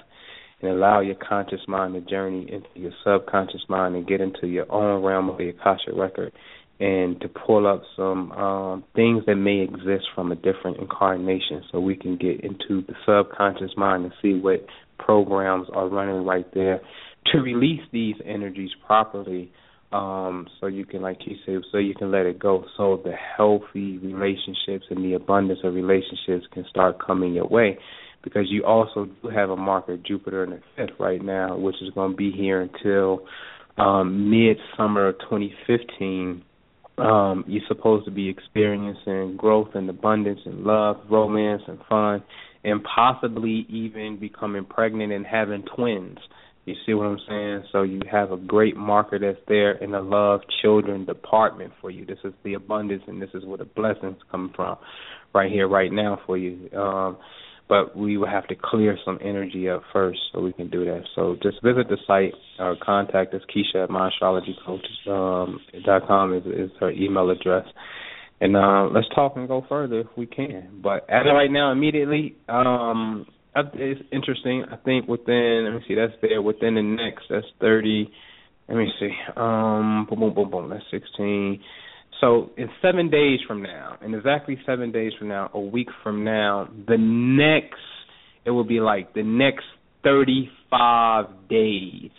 and allow your conscious mind to journey into your subconscious mind and get into your own realm of the Akashic record and to pull up some um, things that may exist from a different incarnation so we can get into the subconscious mind and see what programs are running right there to release these energies properly um, so you can like you said so you can let it go so the healthy relationships and the abundance of relationships can start coming your way because you also do have a marker Jupiter in the fifth right now, which is going to be here until um, midsummer of 2015. Um, you're supposed to be experiencing growth and abundance and love, romance and fun, and possibly even becoming pregnant and having twins. You see what I'm saying? So you have a great marker that's there in the love children department for you. This is the abundance and this is where the blessings come from right here, right now for you. Um but we will have to clear some energy up first so we can do that. So just visit the site or contact us. Kisha at myastrologycoach.com um, is, is her email address. And uh, let's talk and go further if we can. But as of right now, immediately, um, it's interesting. I think within, let me see, that's there. Within the next, that's 30, let me see, um, boom, boom, boom, boom, that's 16. So in seven days from now, in exactly seven days from now, a week from now, the next it will be like the next thirty five days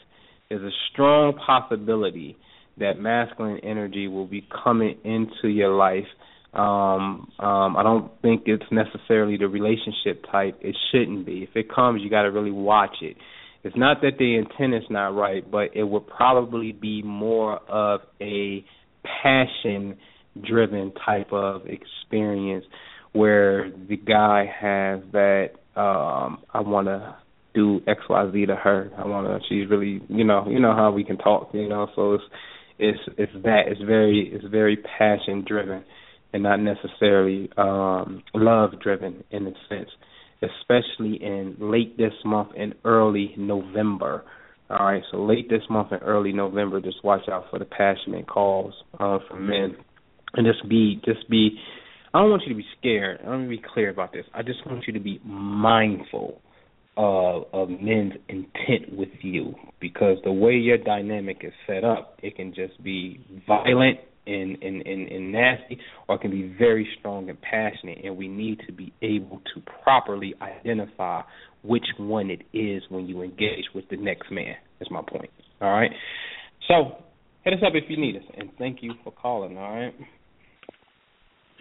there's a strong possibility that masculine energy will be coming into your life. Um, um, I don't think it's necessarily the relationship type. It shouldn't be. If it comes, you got to really watch it. It's not that the intent is not right, but it would probably be more of a passion driven type of experience where the guy has that um I want to do XYZ to her. I want to she's really, you know, you know how we can talk, you know, so it's it's it's that it's very it's very passion driven and not necessarily um love driven in a sense especially in late this month and early november all right so late this month and early november just watch out for the passionate calls uh, from men. And just be just be i don't want you to be scared. Going to be clear about this. I just want you to be mindful uh, of men's intent with you. Because the way your dynamic is set up, it can just be violent and, and, and, and nasty or it can be very strong and passionate. And we need to be able to properly identify which one it is when you engage with the next man. is my point. All right. So hit us up if you need us and thank you for calling, all right?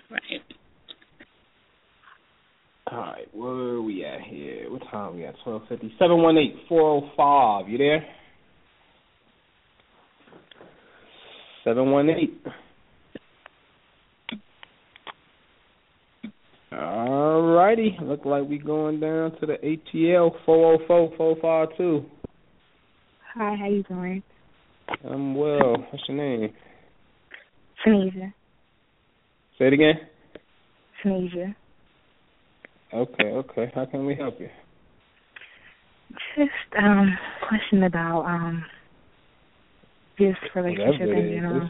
Right. All right, where are we at here? What time are we at? Twelve fifty. Seven one eight four zero five. You there? Seven one eight. All righty. Look like we going down to the ATL four zero four four five two. Hi, how you doing? I'm well. What's your name? Tanisha. Say it again. Tanisha. Okay, okay. How can we help you? Just um question about um just relationship in general.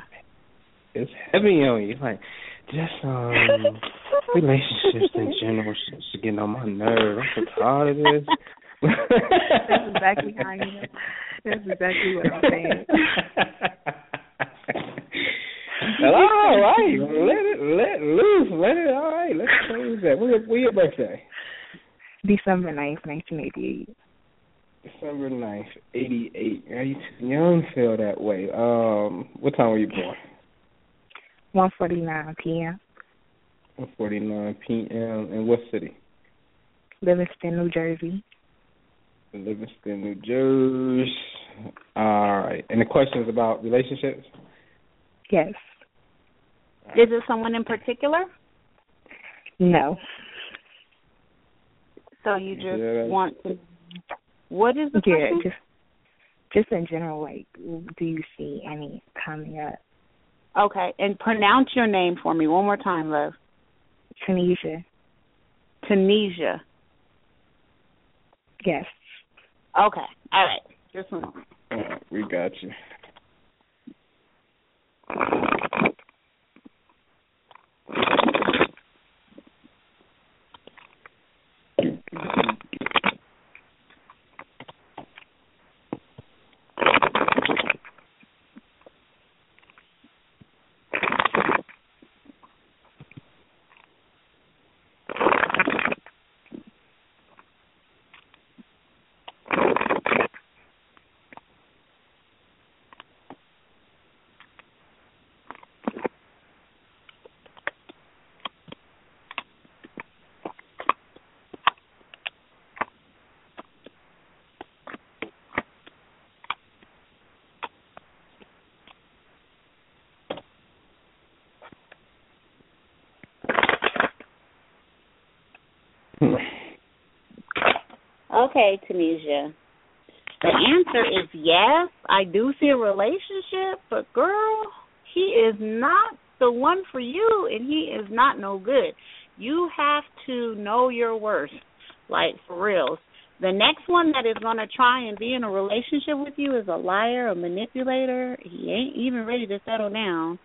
It's, it's heavy on you. Like just um relationships in [LAUGHS] general is just getting on my nerves. I'm so tired of this. That's exactly how you know. That's exactly what I'm saying. All right, let it let loose, let it. All right, let's change that. When your, your birthday? December ninth, nineteen eighty eight. December ninth, eighty eight. Are you too young to feel that way? Um, what time were you born? One forty nine PM. One forty nine p.m. In what city? Livingston, New Jersey. Livingston, New Jersey. All right. And the question is about relationships. Yes. Is it someone in particular? No. So you just Yeah. want to. What is the Yeah, question? just just in general, like do you see any coming up? Okay, and pronounce your name for me one more time, love. Tanisha. Tunisia. Yes. Okay, all right. Just a moment. All right, we got you. Okay, Tunisia. The answer is yes. I do see a relationship, but girl, he is not the one for you, and he is not no good. You have to know your worth, like for reals. The next one that is going to try and be in a relationship with you is a liar, a manipulator. He ain't even ready to settle down,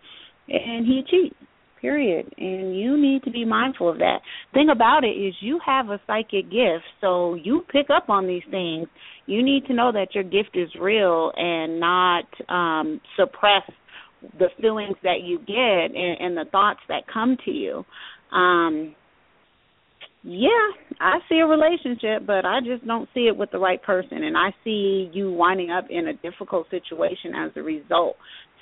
and he cheats. Period. And you need to be mindful of that. Thing about it is you have a psychic gift, so you pick up on these things. You need to know that your gift is real and not um suppress the feelings that you get and, and the thoughts that come to you. Um yeah, I see a relationship, but I just don't see it with the right person. And I see you winding up in a difficult situation as a result.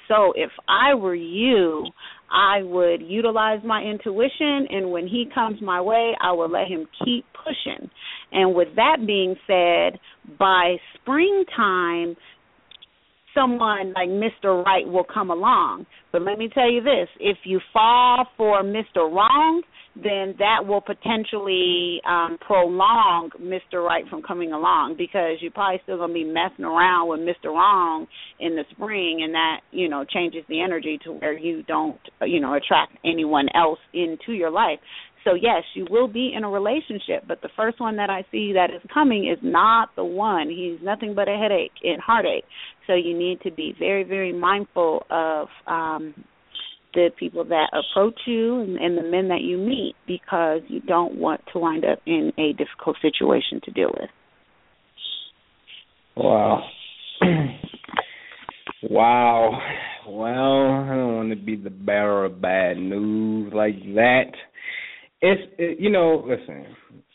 So if I were you, I would utilize my intuition, and when he comes my way, I will let him keep pushing. And with that being said, by springtime, someone like Mr. Right will come along. But let me tell you this if you fall for Mr. Wrong, then that will potentially um prolong Mr. Right from coming along because you're probably still going to be messing around with Mr. Wrong in the spring and that, you know, changes the energy to where you don't, you know, attract anyone else into your life. So yes, you will be in a relationship, but the first one that I see that is coming is not the one. He's nothing but a headache and heartache. So you need to be very, very mindful of um the people that approach you and, and the men that you meet because you don't want to wind up in a difficult situation to deal with. Wow. [CLEARS THROAT] wow. Well, I don't want to be the bearer of bad news like that. It's it, you know, listen.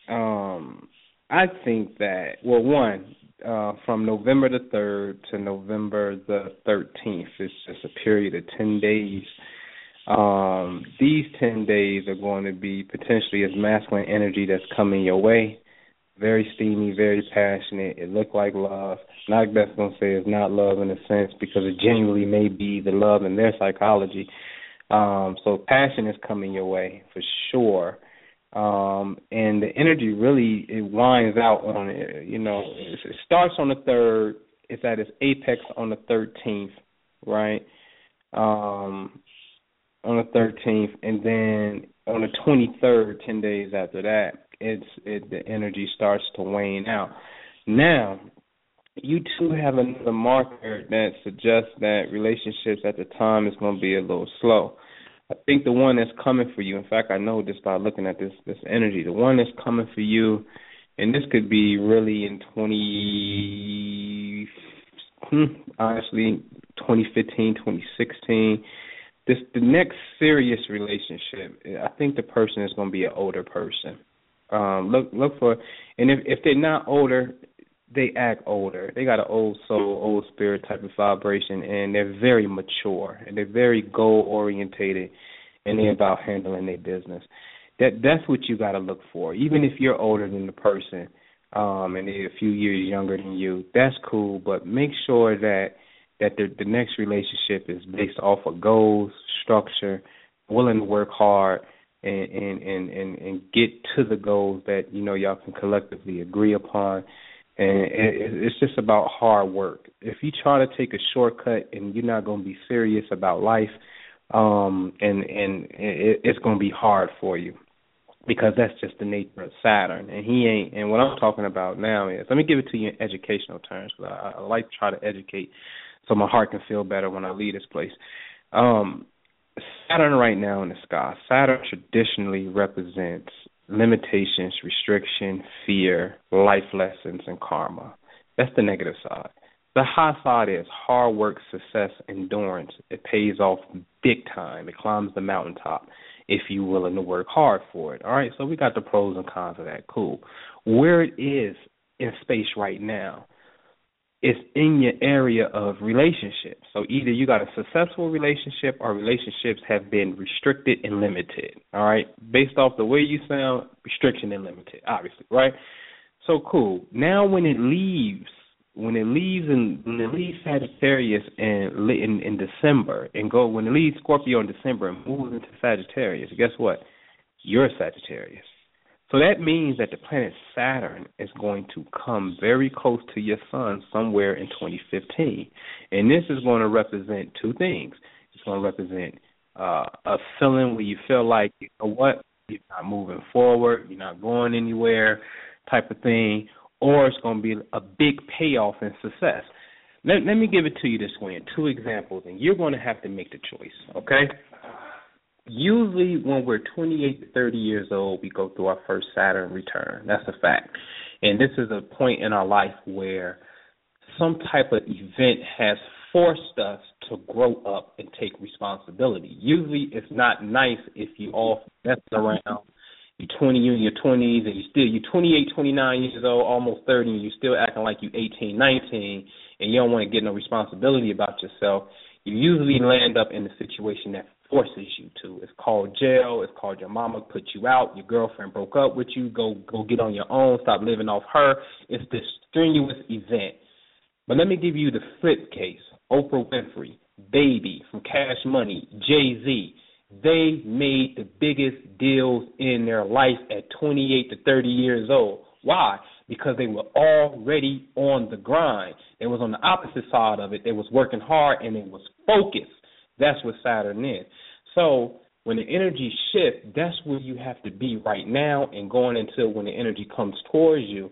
Um I think that well one, uh from November the 3rd to November the 13th it's just a period of 10 days. Um these 10 days are going to be potentially as masculine energy that's coming your way very steamy, very passionate. It looked like love. Not that's gonna say it's not love in a sense because it genuinely may be the love in their psychology. Um, so passion is coming your way for sure. Um, and the energy really it winds out on it. You know, it starts on the third. It's at its apex on the thirteenth, right? Um, on the thirteenth, and then on the twenty third, ten days after that, it's it the energy starts to wane out. Now, you too have another marker that suggests that relationships at the time is going to be a little slow. I think the one that's coming for you. In fact, I know this by looking at this this energy. The one that's coming for you, and this could be really in twenty, hmm, honestly, twenty fifteen, twenty sixteen. This the next serious relationship. I think the person is going to be an older person um, look look for, and if if they're not older, they act older. They got an old soul, old spirit type of vibration, and they're very mature and they're very goal orientated, and they're about handling their business. That that's what you got to look for. Even if you're older than the person, um, and they're a few years younger than you, that's cool. But make sure that that the the next relationship is based off of goals, structure, willing to work hard and and and and, and get to the goals that you know y'all can collectively agree upon and it, it's just about hard work. If you try to take a shortcut and you're not going to be serious about life um and and it, it's going to be hard for you because that's just the nature of Saturn. And he ain't and what I'm talking about now is let me give it to you in educational terms I, I like to try to educate so my heart can feel better when I leave this place. Um Saturn right now in the sky, Saturn traditionally represents limitations, restriction, fear, life lessons, and karma. That's the negative side. The high side is hard work, success, endurance. It pays off big time. It climbs the mountaintop if you're willing to work hard for it. All right, so we got the pros and cons of that. Cool. Where it is in space right now it's in your area of relationships. So either you got a successful relationship or relationships have been restricted and limited. All right. Based off the way you sound, restriction and limited, obviously, right? So cool. Now when it leaves when it leaves in when it leaves Sagittarius in in, in December and go when it leaves Scorpio in December and moves into Sagittarius, guess what? You're Sagittarius. So that means that the planet Saturn is going to come very close to your sun somewhere in 2015. And this is going to represent two things. It's going to represent uh, a feeling where you feel like, you know what, you're not moving forward, you're not going anywhere type of thing, or it's going to be a big payoff in success. Let, let me give it to you this way in two examples, and you're going to have to make the choice, okay? Usually when we're 28 to 30 years old, we go through our first Saturn return. That's a fact. And this is a point in our life where some type of event has forced us to grow up and take responsibility. Usually it's not nice if you all mess around you're 20, you're in your 20s, and you still you're 28, 29 years old, almost 30, and you're still acting like you're 18, 19, and you don't want to get no responsibility about yourself. You usually land up in a situation that forces you to. It's called jail. It's called your mama put you out. Your girlfriend broke up with you. Go go get on your own. Stop living off her. It's this strenuous event. But let me give you the flip case. Oprah Winfrey, Baby from Cash Money, Jay Z they made the biggest deals in their life at 28 to 30 years old. Why? Because they were already on the grind. They was on the opposite side of it. They was working hard and they was focused. That's what Saturn is. So when the energy shifts, that's where you have to be right now and going until when the energy comes towards you.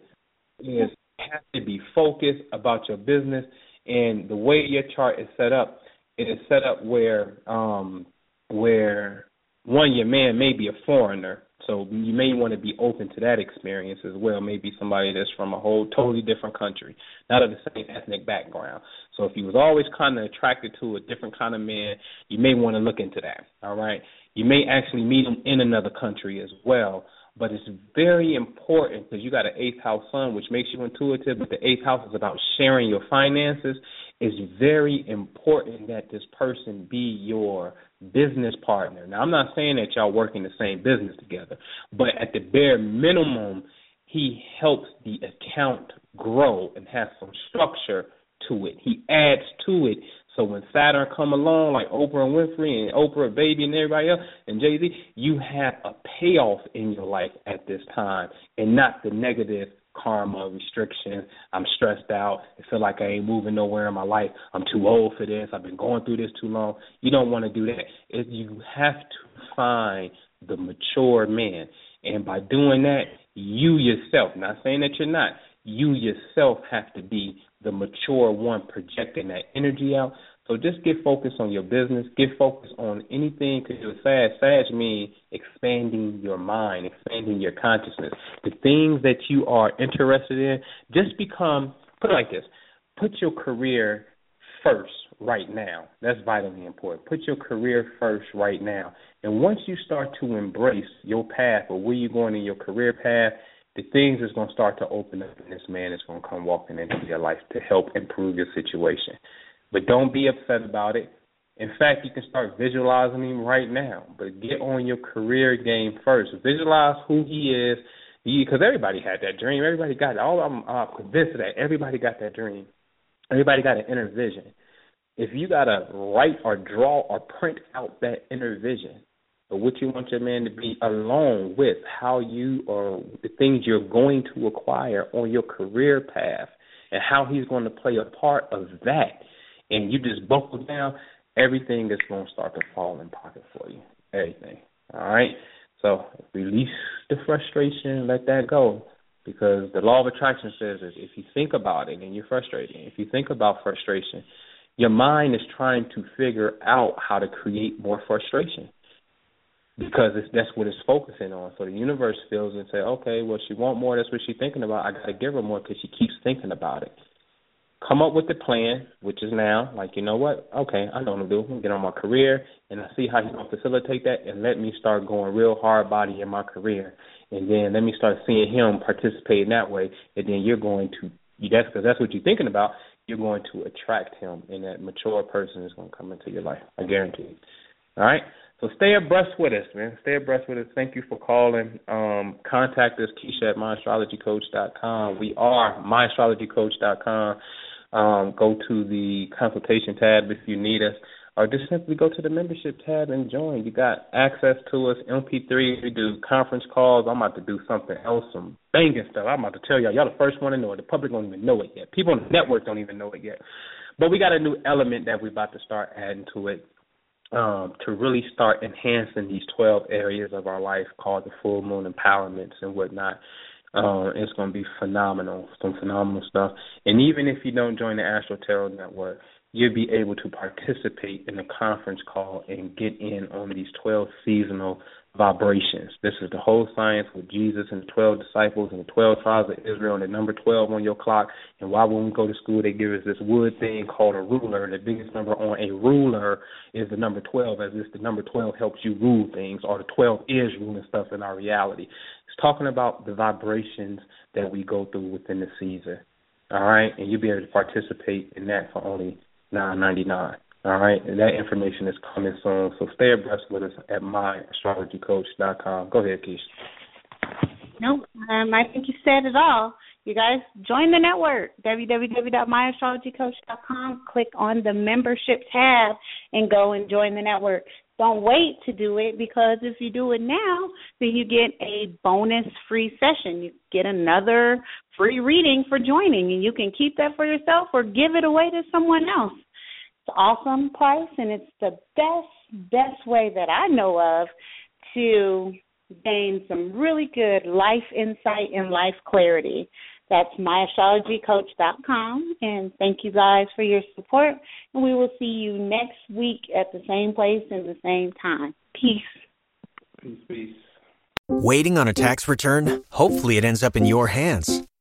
Is have to be focused about your business. And the way your chart is set up, it is set up where um where one your man may be a foreigner, so you may want to be open to that experience as well. Maybe somebody that's from a whole totally different country, not of the same ethnic background. So if you was always kind of attracted to a different kind of man, you may want to look into that. All right, you may actually meet him in another country as well. But it's very important because you got an eighth house sun, which makes you intuitive. But the eighth house is about sharing your finances. It's very important that this person be your business partner. Now, I'm not saying that y'all work in the same business together, but at the bare minimum, he helps the account grow and has some structure to it. He adds to it. So when Saturn come along, like Oprah and Winfrey and Oprah Baby and everybody else and Jay Z, you have a payoff in your life at this time, and not the negative karma, restriction. I'm stressed out. I feel like I ain't moving nowhere in my life. I'm too old for this. I've been going through this too long. You don't want to do that. If you have to find the mature man, and by doing that, you yourself, not saying that you're not, you yourself have to be the mature one projecting that energy out so just get focused on your business. Get focused on anything because you're SAG. SAG means expanding your mind, expanding your consciousness. The things that you are interested in, just become, put it like this, put your career first right now. That's vitally important. Put your career first right now. And once you start to embrace your path or where you're going in your career path, the things is going to start to open up and this man is going to come walking into your life to help improve your situation. But don't be upset about it. In fact, you can start visualizing him right now. But get on your career game first. Visualize who he is, because everybody had that dream. Everybody got it. All I'm uh, convinced of that. Everybody got that dream. Everybody got an inner vision. If you gotta write or draw or print out that inner vision of what you want your man to be, along with how you or the things you're going to acquire on your career path, and how he's going to play a part of that and you just buckle down, everything is going to start to fall in pocket for you. Everything. All right? So release the frustration, let that go. Because the law of attraction says that if you think about it and you're frustrated, if you think about frustration, your mind is trying to figure out how to create more frustration because it's, that's what it's focusing on. So the universe feels and say, okay, well, she want more. That's what she's thinking about. I got to give her more because she keeps thinking about it come up with the plan, which is now like, you know what? Okay, I know what I'm doing. I'm get on my career, and I see how he's gonna facilitate that, and let me start going real hard body in my career, and then let me start seeing him participate in that way, and then you're going to that's because that's what you're thinking about. You're going to attract him, and that mature person is going to come into your life. I guarantee. You. All right. So stay abreast with us, man. Stay abreast with us. Thank you for calling. Um, contact us, Kisha at myastrologycoach.com. We are myastrologycoach.com. Um, go to the consultation tab if you need us, or just simply go to the membership tab and join. You got access to us, MP3. We do conference calls. I'm about to do something else, some banging stuff. I'm about to tell y'all. Y'all the first one to know it. The public don't even know it yet. People on the network don't even know it yet. But we got a new element that we're about to start adding to it um, to really start enhancing these 12 areas of our life called the full moon empowerments and whatnot. Uh, it's going to be phenomenal, some phenomenal stuff. And even if you don't join the Astro Tarot Network, you'll be able to participate in the conference call and get in on these 12 seasonal vibrations. This is the whole science with Jesus and the 12 disciples and the 12 tribes of Israel and the number 12 on your clock. And why when we go to school, they give us this wood thing called a ruler. And the biggest number on a ruler is the number 12, as if the number 12 helps you rule things, or the 12 is ruling stuff in our reality. It's talking about the vibrations that we go through within the season. All right, and you'll be able to participate in that for only nine ninety nine. All right, and that information is coming soon. So stay abreast with us at myastrologycoach.com. Go ahead, Kisha. No, um, I think you said it all. You guys join the network, www.myastrologycoach.com. Click on the membership tab and go and join the network. Don't wait to do it because if you do it now, then you get a bonus free session. You get another free reading for joining, and you can keep that for yourself or give it away to someone else. It's awesome price, and it's the best, best way that I know of to gain some really good life insight and life clarity. That's myastrologycoach.com. And thank you guys for your support. And we will see you next week at the same place and the same time. Peace. Peace, peace. Waiting on a tax return? Hopefully, it ends up in your hands.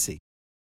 See.